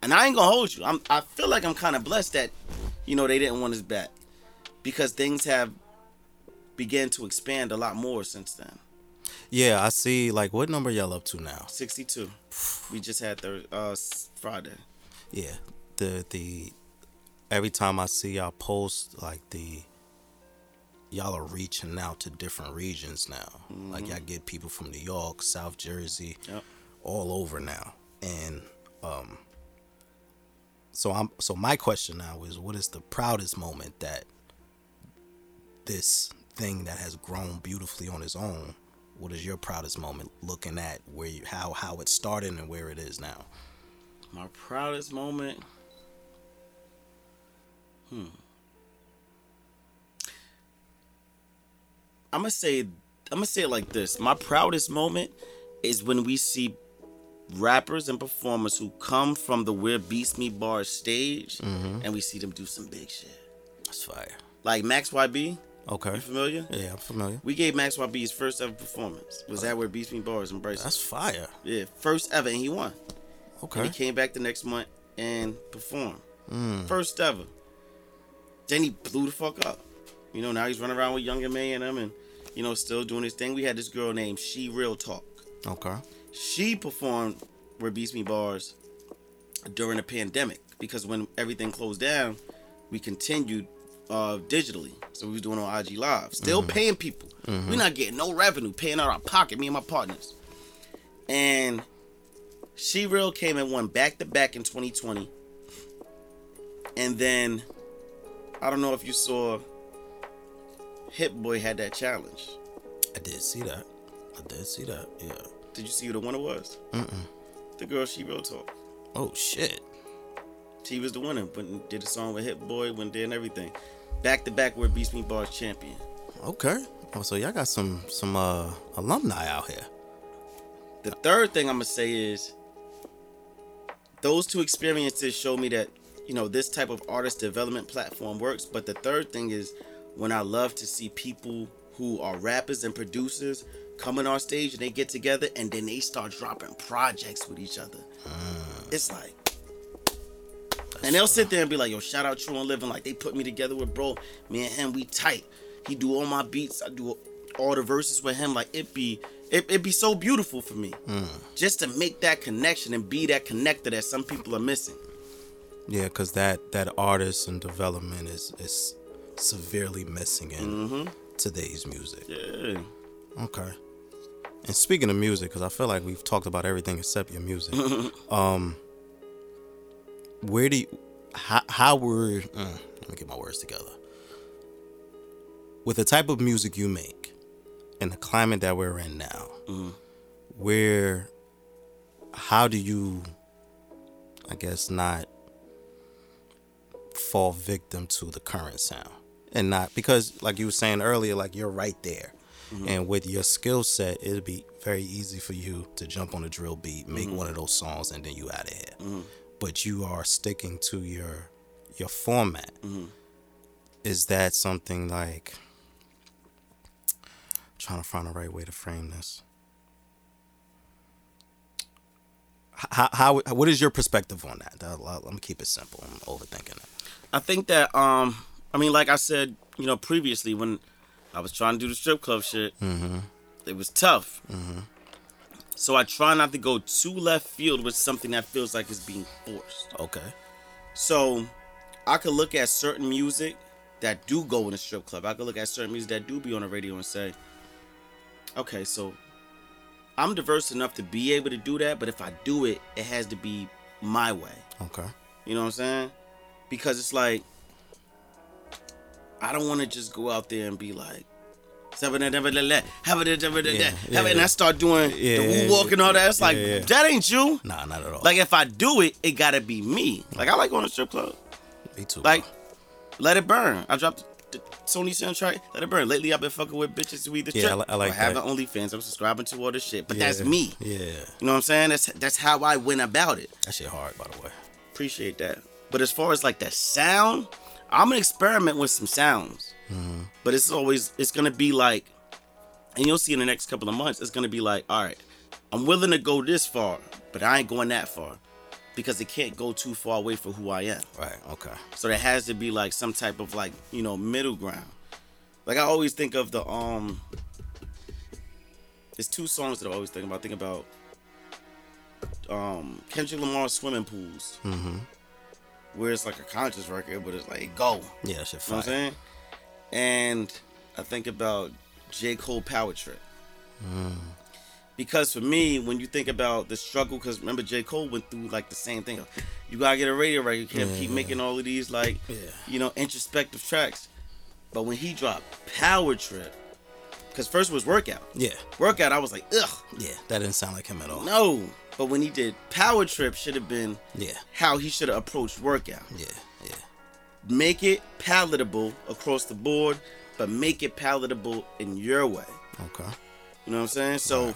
[SPEAKER 2] And I ain't gonna hold you. I'm, I feel like I'm kind of blessed that, you know, they didn't want us back because things have began to expand a lot more since then.
[SPEAKER 1] Yeah, I see. Like, what number y'all up to now?
[SPEAKER 2] 62. We just had the uh, Friday.
[SPEAKER 1] Yeah, the the every time I see y'all post like the y'all are reaching out to different regions now. Like y'all get people from New York, South Jersey,
[SPEAKER 2] Yep.
[SPEAKER 1] all over now. And um so I'm so my question now is what is the proudest moment that this thing that has grown beautifully on its own what is your proudest moment looking at where you how how it started and where it is now
[SPEAKER 2] My proudest moment. Hmm. I'm gonna say I'm gonna say it like this. My proudest moment is when we see rappers and performers who come from the Where Beats Meet Bar stage and we see them do some big shit.
[SPEAKER 1] That's fire.
[SPEAKER 2] Like Max YB,
[SPEAKER 1] Okay.
[SPEAKER 2] you familiar?
[SPEAKER 1] Yeah, I'm familiar.
[SPEAKER 2] We gave Max YB his first ever performance. Was that Where Beats Meet Bars in Bryson?
[SPEAKER 1] That's fire.
[SPEAKER 2] Yeah, first ever, and he won.
[SPEAKER 1] Okay.
[SPEAKER 2] And he came back the next month and performed.
[SPEAKER 1] Mm.
[SPEAKER 2] First ever. Then he blew the fuck up. You know, now he's running around with Young M.A and them and, you know, still doing his thing. We had this girl named She Real Talk.
[SPEAKER 1] Okay.
[SPEAKER 2] She performed where Beats Meet Bars during the pandemic because when everything closed down, we continued uh, digitally. So we was doing on IG Live, still paying people. We're not getting no revenue, paying out our pocket, me and my partners. And She Real came and won back to back in 2020. And then I don't know if you saw Hit Boy had that challenge.
[SPEAKER 1] I did see that. I did see that. Yeah.
[SPEAKER 2] Did you see who the winner was?
[SPEAKER 1] Mm-mm.
[SPEAKER 2] The girl She Real Talk.
[SPEAKER 1] Oh shit.
[SPEAKER 2] She was the winner, but did a song with Hit Boy, went there and everything. Back to back, where Beats Meet Bars champion.
[SPEAKER 1] Okay. Oh, so y'all got some some uh alumni out here.
[SPEAKER 2] The third thing I'm gonna say is those two experiences show me that you know this type of artist development platform works. But the third thing is when I love to see people who are rappers and producers come on our stage and they get together and then they start dropping projects with each other. It's like. And they'll sit there and be like, yo, shout out True and Living. Like, they put me together with bro. Me and him, we tight. He do all my beats. I do all the verses with him. Like, it be, it, it be so beautiful for me. Just to make that connection and be that connector that some people are missing.
[SPEAKER 1] Yeah, cause that that artist and development is is severely missing in today's music.
[SPEAKER 2] Yeah.
[SPEAKER 1] Okay. And speaking of music, because I feel like we've talked about everything except your music. um, where do you, how, how were, mm, let me get my words together. With the type of music you make and the climate that we're in now, mm-hmm. where, how do you, I guess, not fall victim to the current sound? And not, because like you were saying earlier, like you're right there. Mm-hmm. And with your skill set, it'd be very easy for you to jump on a drill beat, make mm-hmm. one of those songs, and then you out of here. But you are sticking to your your format. Mm-hmm. Is that something like trying to find the right way to frame this? How, how what is your perspective on that? Let me keep it simple. I'm overthinking it.
[SPEAKER 2] I think that um I mean like I said, you know, previously when I was trying to do the strip club shit, mm-hmm. it was tough. Mm-hmm. So I try not to go too left field with something that feels like it's being forced.
[SPEAKER 1] Okay.
[SPEAKER 2] So I could look at certain music that do go in a strip club. I could look at certain music that do be on the radio and say, okay, so I'm diverse enough to be able to do that, but if I do it, it has to be my way.
[SPEAKER 1] Okay.
[SPEAKER 2] You know what I'm saying? Because it's like I don't want to just go out there and be like have it, have it, have it, have and. I start doing
[SPEAKER 1] Yeah,
[SPEAKER 2] the woo walk and all that. It's like
[SPEAKER 1] yeah, yeah.
[SPEAKER 2] that ain't you.
[SPEAKER 1] Nah, not at all.
[SPEAKER 2] Like if I do it, it gotta be me. Like I like going to strip club.
[SPEAKER 1] me too.
[SPEAKER 2] Like let it burn. I dropped the Sony soundtrack. Let it burn. Lately I've been fucking with bitches who either
[SPEAKER 1] Yeah,
[SPEAKER 2] trip
[SPEAKER 1] I I like
[SPEAKER 2] having
[SPEAKER 1] that.
[SPEAKER 2] OnlyFans. I'm subscribing to all this shit, but
[SPEAKER 1] Yeah,
[SPEAKER 2] that's me.
[SPEAKER 1] Yeah.
[SPEAKER 2] You know what I'm saying? That's that's how I went about it.
[SPEAKER 1] That shit hard, by the way.
[SPEAKER 2] Appreciate that. But as far as like that sound, I'm gonna experiment with some sounds. But it's always it's gonna be like, and you'll see in the next couple of months, it's gonna be like, all right, I'm willing to go this far, but I ain't going that far because it can't go too far away from who I am.
[SPEAKER 1] Right. Okay.
[SPEAKER 2] So there has to be like some type of like you know middle ground. Like I always think of the um. There's two songs that I always think about. I think about um Kendrick Lamar's "Swimming Pools,"
[SPEAKER 1] Mm-hmm.
[SPEAKER 2] where it's like a conscious record, but it's like go.
[SPEAKER 1] Yeah, shit
[SPEAKER 2] You know what I'm saying? And I think about J. Cole Power Trip. Mm. Because for me, when you think about the struggle, because remember J. Cole went through like the same thing. You gotta get a radio record. You can't keep
[SPEAKER 1] Yeah.
[SPEAKER 2] making all of these like,
[SPEAKER 1] Yeah.
[SPEAKER 2] you know, introspective tracks. But when he dropped Power Trip, because first was Workout.
[SPEAKER 1] Yeah.
[SPEAKER 2] Workout, I was like, ugh,
[SPEAKER 1] Yeah. That didn't sound like him at all.
[SPEAKER 2] no. But when he did Power Trip, should have been
[SPEAKER 1] Yeah.
[SPEAKER 2] how he should have approached Workout.
[SPEAKER 1] Yeah.
[SPEAKER 2] Make it palatable across the board. but make it palatable in your way.
[SPEAKER 1] Okay.
[SPEAKER 2] You know what I'm saying? So,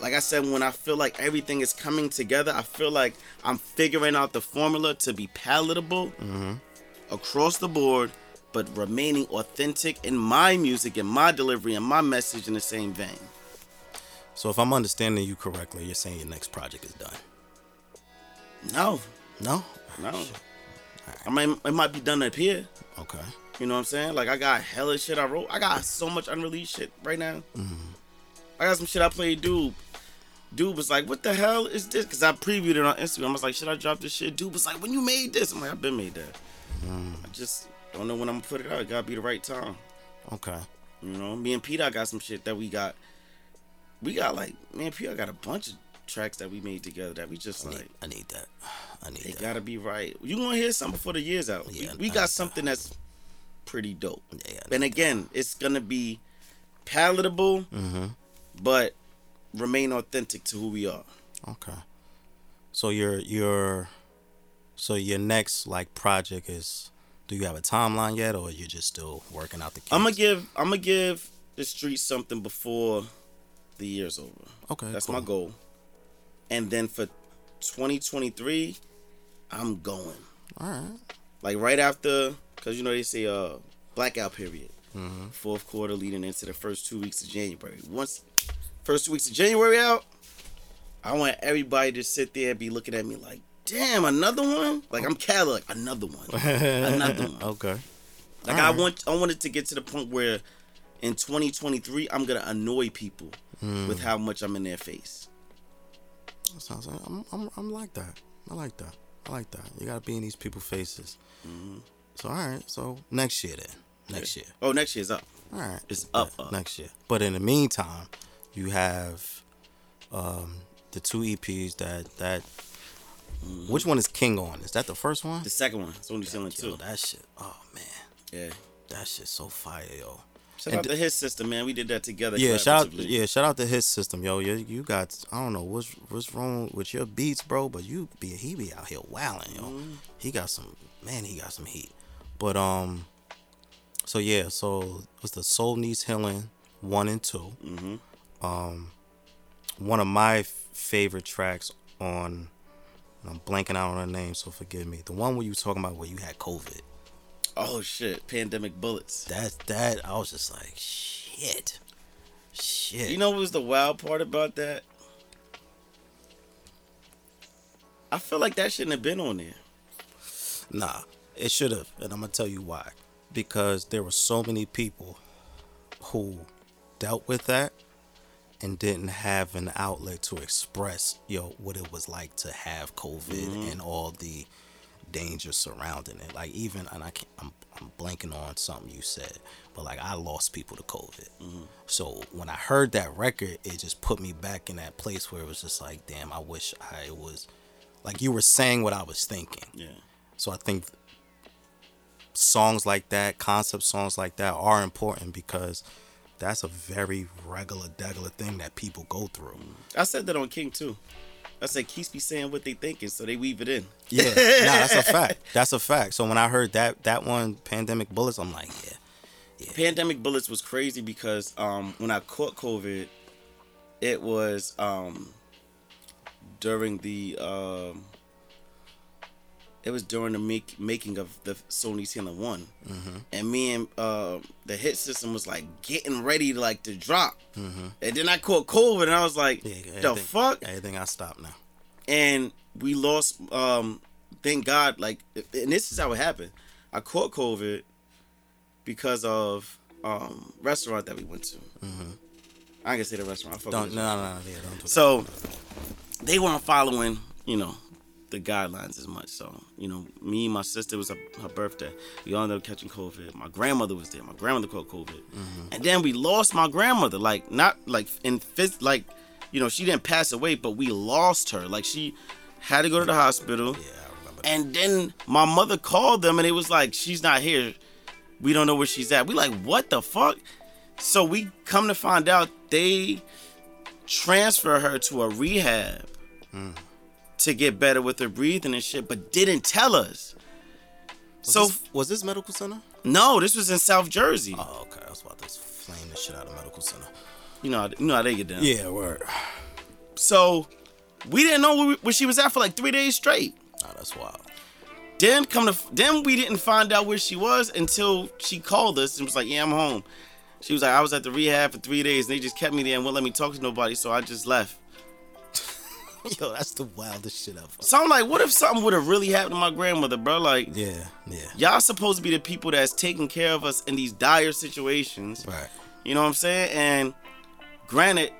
[SPEAKER 2] like I said, when I feel like everything is coming together, I feel like I'm figuring out the formula to be palatable mm-hmm. across the board, but remaining authentic in my music and my delivery and my message in the same vein.
[SPEAKER 1] So if I'm understanding you correctly, you're saying your next project is done.
[SPEAKER 2] No,
[SPEAKER 1] No?
[SPEAKER 2] no. I mean, it might be done up here.
[SPEAKER 1] Okay.
[SPEAKER 2] You know what I'm saying? Like I got hella shit I wrote. I got so much unreleased shit right now. Mm-hmm. I got some shit I played. Dude, dude was like, "What the hell is this?" Because I previewed it on Instagram. I was like, "Should I drop this shit?" Dude was like, "When you made this?" I'm like, "I've been made that." Mm-hmm. I just don't know when I'm gonna put it out. It gotta be the right time.
[SPEAKER 1] Okay.
[SPEAKER 2] You know, me and Peter got some shit that we got. We got like, man, Peter got a bunch of tracks that we made together that we just
[SPEAKER 1] I need,
[SPEAKER 2] like.
[SPEAKER 1] I need that. I need
[SPEAKER 2] They
[SPEAKER 1] that.
[SPEAKER 2] gotta be right. You gonna hear something before the year's out.
[SPEAKER 1] Yeah,
[SPEAKER 2] we, we got something that's pretty dope.
[SPEAKER 1] Yeah,
[SPEAKER 2] and again, it's gonna be palatable,
[SPEAKER 1] Mm-hmm.
[SPEAKER 2] but remain authentic to who we are.
[SPEAKER 1] Okay. So your your so your next like project is do you have a timeline yet or you're just still working out the kinks?
[SPEAKER 2] I'm gonna give I'm gonna give the street something before the year's over.
[SPEAKER 1] Okay.
[SPEAKER 2] That's
[SPEAKER 1] cool.
[SPEAKER 2] my goal. And then for 2023, I'm going.
[SPEAKER 1] All right.
[SPEAKER 2] Like right after, cause you know they say uh blackout period,
[SPEAKER 1] Mm-hmm.
[SPEAKER 2] fourth quarter leading into the first two weeks of January. Once first two weeks of January out, I want everybody to sit there and be looking at me like, damn, another one. Like I'm Cali, like another one, another one.
[SPEAKER 1] Okay.
[SPEAKER 2] Like I want, I wanted to get to the point where in 2023, I'm gonna annoy people
[SPEAKER 1] Mm.
[SPEAKER 2] with how much I'm in their face.
[SPEAKER 1] Sounds like I'm, I'm I'm like that. I like that. I like that. You gotta be in these people's faces. So all right. So next year then. Next year.
[SPEAKER 2] Oh, next year's up.
[SPEAKER 1] All right.
[SPEAKER 2] It's up,
[SPEAKER 1] Yeah,
[SPEAKER 2] up.
[SPEAKER 1] next year. But in the meantime, you have um the two EPs that that. Which one is King on? Is that the first one?
[SPEAKER 2] The second one, it's only selling two.
[SPEAKER 1] that shit. Oh man,
[SPEAKER 2] Yeah.
[SPEAKER 1] that shit so fire, yo.
[SPEAKER 2] Shout
[SPEAKER 1] And
[SPEAKER 2] out to his system, man. We did that together.
[SPEAKER 1] Yeah, shout out. Yeah, shout out to his system, yo. You, you got. I don't know what's what's wrong with your beats, bro. But you be he be out here wilding, yo.
[SPEAKER 2] Mm-hmm.
[SPEAKER 1] He got some man. He got some heat. But um, so yeah, so what's the Soul Needs Healing one and 2
[SPEAKER 2] Mm-hmm.
[SPEAKER 1] Um, one of my favorite tracks on. I'm blanking out on the name, so forgive me. The one where you talking about where you had COVID.
[SPEAKER 2] Oh shit, pandemic bullets.
[SPEAKER 1] That that I was just like shit, shit.
[SPEAKER 2] You know what was the wild part about that? I feel like that shouldn't have been on there.
[SPEAKER 1] Nah, it should have, and I'm gonna tell you why. Because there were so many people who dealt with that and didn't have an outlet to express, yo, what it was like to have COVID mm-hmm. and all the danger surrounding it. Like even, and I can't, I'm, I'm blanking on something you said, but like I lost people to COVID. Mm-hmm. So when I heard that record, it just put me back in that place where it was just like, damn, I wish I was, like you were saying what I was thinking.
[SPEAKER 2] Yeah.
[SPEAKER 1] So I think songs like that, concept songs like that are important because that's a very regular, degular thing that people go through.
[SPEAKER 2] I said that on King too. I said Keys be saying what they thinking, so they weave it in.
[SPEAKER 1] Yeah, nah, that's a fact. That's a fact. So when I heard that that one, Pandemic Bullets, I'm like, yeah, yeah.
[SPEAKER 2] Pandemic bullets was crazy because um when I caught COVID, it was um during the um it was during the make, making of the Sony Healing One, and me and uh, the hit system was like getting ready to like to drop, and then I caught COVID, and I was like,
[SPEAKER 1] yeah.
[SPEAKER 2] the fuck,
[SPEAKER 1] Everything I stopped now.
[SPEAKER 2] and we lost um thank god like and this is how it happened. I caught covid because of um restaurant that we went to. I ain't gonna say the restaurant I
[SPEAKER 1] Don't no no no yeah don't do that.
[SPEAKER 2] so they weren't following you know the guidelines as much. So you know me and my sister was her, her birthday. We all ended up catching covid. My grandmother was there. My grandmother caught covid. Mm-hmm. And then we lost my grandmother. Like not like in fifth, like you know she didn't pass away but we lost her. Like she had to go to the hospital.
[SPEAKER 1] Yeah, I remember.
[SPEAKER 2] And then my mother called them and it was like, she's not here. We don't know where she's at. We like, what the fuck? So we come to find out they transfer her to a rehab mm. To get better with her breathing and shit, but didn't tell us.
[SPEAKER 1] Was
[SPEAKER 2] So
[SPEAKER 1] this, was this medical center?
[SPEAKER 2] no, this was in South Jersey.
[SPEAKER 1] Oh, okay. I was about to flame the shit out of medical center.
[SPEAKER 2] You know, how- you know how they get down.
[SPEAKER 1] Yeah, word.
[SPEAKER 2] So we didn't know where she was at for like three days straight.
[SPEAKER 1] Oh, that's wild.
[SPEAKER 2] Then come to then we didn't find out where she was until she called us and was like, "Yeah, I'm home." She was like, "I was at the rehab for three days and they just kept me there and wouldn't let me talk to nobody, so I just left."
[SPEAKER 1] Yo, that's the wildest shit ever.
[SPEAKER 2] So I'm like, what if something would have really happened to my grandmother, bro? Like,
[SPEAKER 1] Yeah, yeah.
[SPEAKER 2] y'all supposed to be the people that's taking care of us in these dire situations.
[SPEAKER 1] Right.
[SPEAKER 2] You know what I'm saying? And granted,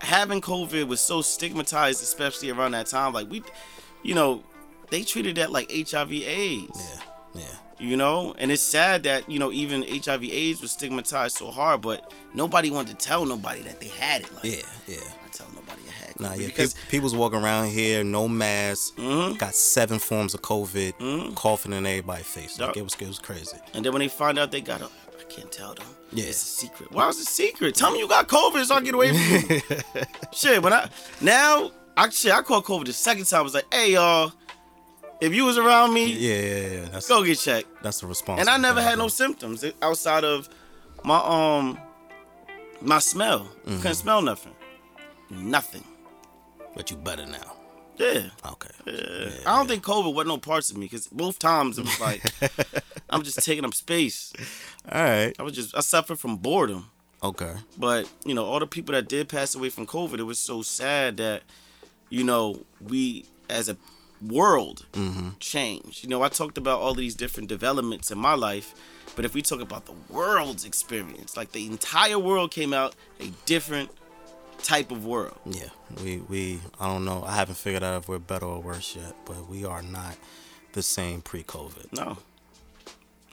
[SPEAKER 2] having COVID was so stigmatized, especially around that time. Like we, you know, they treated that like HIV/AIDS.
[SPEAKER 1] Yeah, yeah.
[SPEAKER 2] You know, and it's sad that you know even HIV/AIDS was stigmatized so hard, but nobody wanted to tell nobody that they had it. Like,
[SPEAKER 1] Yeah, yeah. Nah, yeah.
[SPEAKER 2] because
[SPEAKER 1] Because people's walking around here, no mask,
[SPEAKER 2] Mhm.
[SPEAKER 1] got seven forms of COVID,
[SPEAKER 2] Mhm.
[SPEAKER 1] coughing in everybody's face. Like it was, it was crazy.
[SPEAKER 2] and then when they find out they got it, I can't tell them.
[SPEAKER 1] Yeah.
[SPEAKER 2] it's a secret. Why is it a secret? Tell me you got COVID so I get away from you. shit, but I now I shit I called COVID the second time. I was like, hey y'all, if you was around me,
[SPEAKER 1] Yeah, yeah, yeah. That's
[SPEAKER 2] go get checked.
[SPEAKER 1] that's the response.
[SPEAKER 2] And I never had no symptoms outside of my um my smell.
[SPEAKER 1] Mm-hmm.
[SPEAKER 2] Couldn't smell nothing. Nothing.
[SPEAKER 1] But you better now.
[SPEAKER 2] Yeah.
[SPEAKER 1] Okay.
[SPEAKER 2] Yeah. I don't think COVID was no parts of me because both times it was like I'm just taking up space.
[SPEAKER 1] All right.
[SPEAKER 2] I was just I suffered from boredom.
[SPEAKER 1] Okay.
[SPEAKER 2] But you know, all the people that did pass away from COVID, it was so sad that you know we as a world mm-hmm. changed. You know, I talked about all these different developments in my life, but if we talk about the world's experience, like the entire world came out a different type of world.
[SPEAKER 1] Yeah. We we I don't know. I haven't figured out if we're better or worse yet, but we are not the same pre-COVID.
[SPEAKER 2] No,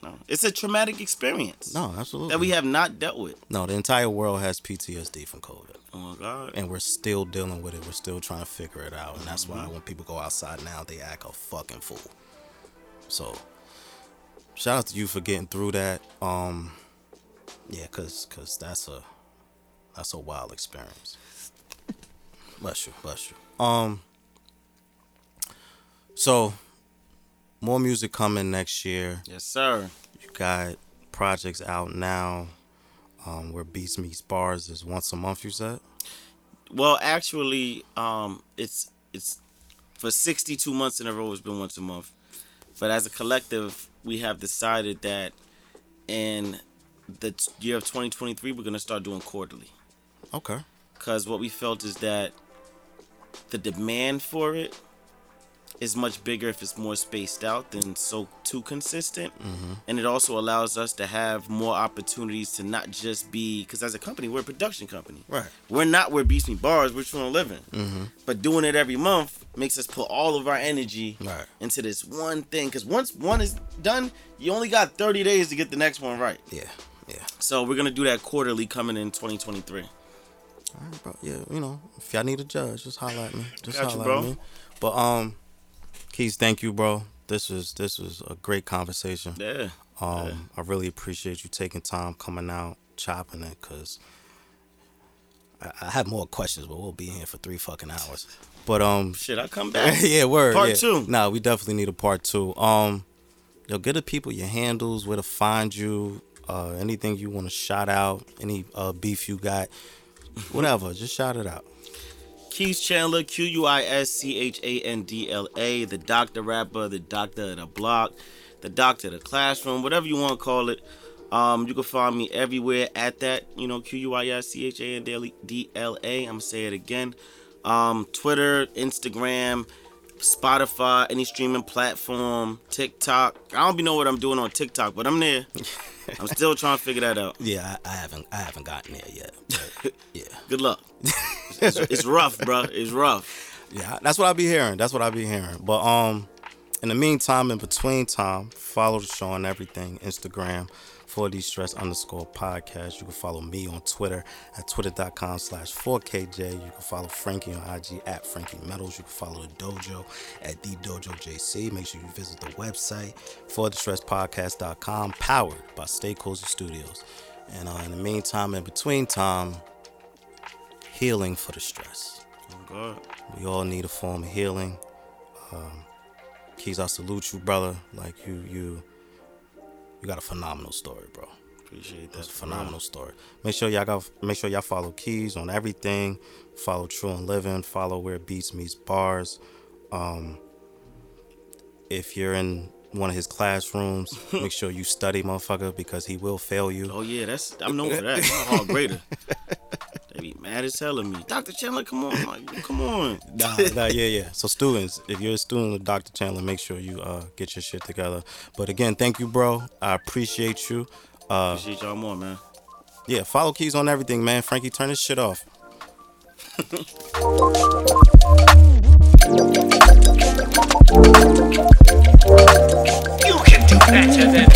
[SPEAKER 2] no, it's a traumatic experience
[SPEAKER 1] No, absolutely.
[SPEAKER 2] that we have not dealt with.
[SPEAKER 1] No, the entire world has PTSD from COVID.
[SPEAKER 2] Oh my God.
[SPEAKER 1] And we're still dealing with it. We're still trying to figure it out. And that's
[SPEAKER 2] Mm-hmm.
[SPEAKER 1] why when people go outside now, they act a fucking fool. So shout out to you for getting through that. Um yeah, cause cause that's a that's a wild experience. Bless you, bless you. Um so more music coming next year.
[SPEAKER 2] Yes, sir.
[SPEAKER 1] You got projects out now. Um, where Beats Meets Bars is once a month, you said?
[SPEAKER 2] Well, actually, um, it's it's for 62 months in a row. It's been once a month, but as a collective, we have decided that in the year of 2023, we're gonna start doing quarterly.
[SPEAKER 1] Okay.
[SPEAKER 2] Because what we felt is that the demand for it is much bigger if it's more spaced out than so too consistent, mm-hmm. and it also allows us to have more opportunities to not just be because as a company, we're a production company.
[SPEAKER 1] Right.
[SPEAKER 2] We're not where Beats Meet Bars. We're trying to live in. But doing it every month makes us put all of our energy
[SPEAKER 1] Right.
[SPEAKER 2] into this one thing. Because once one is done, you only got 30 days to get the next one right.
[SPEAKER 1] Yeah. Yeah.
[SPEAKER 2] So we're gonna do that quarterly coming in 2023.
[SPEAKER 1] All right, bro. Yeah, you know, if y'all need a judge, just holler at me. Just
[SPEAKER 2] Got
[SPEAKER 1] holler at me. But um, Keys, thank you, bro. This was this was a great conversation.
[SPEAKER 2] Yeah.
[SPEAKER 1] Um, I really appreciate you taking time coming out, chopping it, cause I, I have more questions, but we'll be here for three fucking hours. But um,
[SPEAKER 2] Shit, I come back.
[SPEAKER 1] yeah, word.
[SPEAKER 2] Part
[SPEAKER 1] yeah.
[SPEAKER 2] two.
[SPEAKER 1] Nah, we definitely need a part two. Um, yo, get the people your handles, where to find you, uh, anything you want to shout out, any uh beef you got, whatever, just shout it out.
[SPEAKER 2] Keith Chandler, Q U I S C H A N D L A, the doctor rapper, the doctor of the block, the doctor of the classroom, whatever you want to call it. Um, you can find me everywhere at that, you know, Q U I S C H A N D L A. I'm gonna say it again. Um, Twitter, Instagram, Spotify, any streaming platform, TikTok. I don't be know what I'm doing on TikTok, but I'm there. I'm still trying to figure that out.
[SPEAKER 1] Yeah, I, I haven't I haven't gotten there yet. Yeah,
[SPEAKER 2] Good luck. It's, it's rough, bro. It's rough.
[SPEAKER 1] yeah, that's what I be hearing. That's what I be hearing. But um, in the meantime, in between time, follow the show on everything. Instagram, 4D Stress underscore podcast. You can follow me on Twitter at twitter.com slash 4KJ. You can follow Frankie on IG at Frankie Metals. You can follow the dojo at the Dojo JC. Make sure you visit the website, 4thestresspodcast.com, powered by Stay Cozy Studios. And uh, in the meantime, in between time, healing for the stress.
[SPEAKER 2] Oh, God.
[SPEAKER 1] We all need a form of healing. Um, Keys, I salute you, brother. Like you, you, you got a phenomenal story, bro.
[SPEAKER 2] Appreciate that.
[SPEAKER 1] That's a phenomenal story. Make sure y'all got make sure y'all follow Keys on everything. Follow True and Living. Follow Where Beats Meets Bars. Um, if you're in one of his classrooms, make sure you study, motherfucker, because he will fail you.
[SPEAKER 2] Oh yeah, that's I'm known for that. I'm a hard grader. They be mad as hell at me. Dr. Chandler, come on, like, come on.
[SPEAKER 1] Nah, nah, yeah, yeah. So students, if you're a student of Dr. Chandler, make sure you uh, get your shit together. But again, thank you, bro. I appreciate you. Uh,
[SPEAKER 2] Appreciate y'all more, man.
[SPEAKER 1] yeah, follow Keys on everything, man. Frankie, turn this shit off.
[SPEAKER 3] You can do better than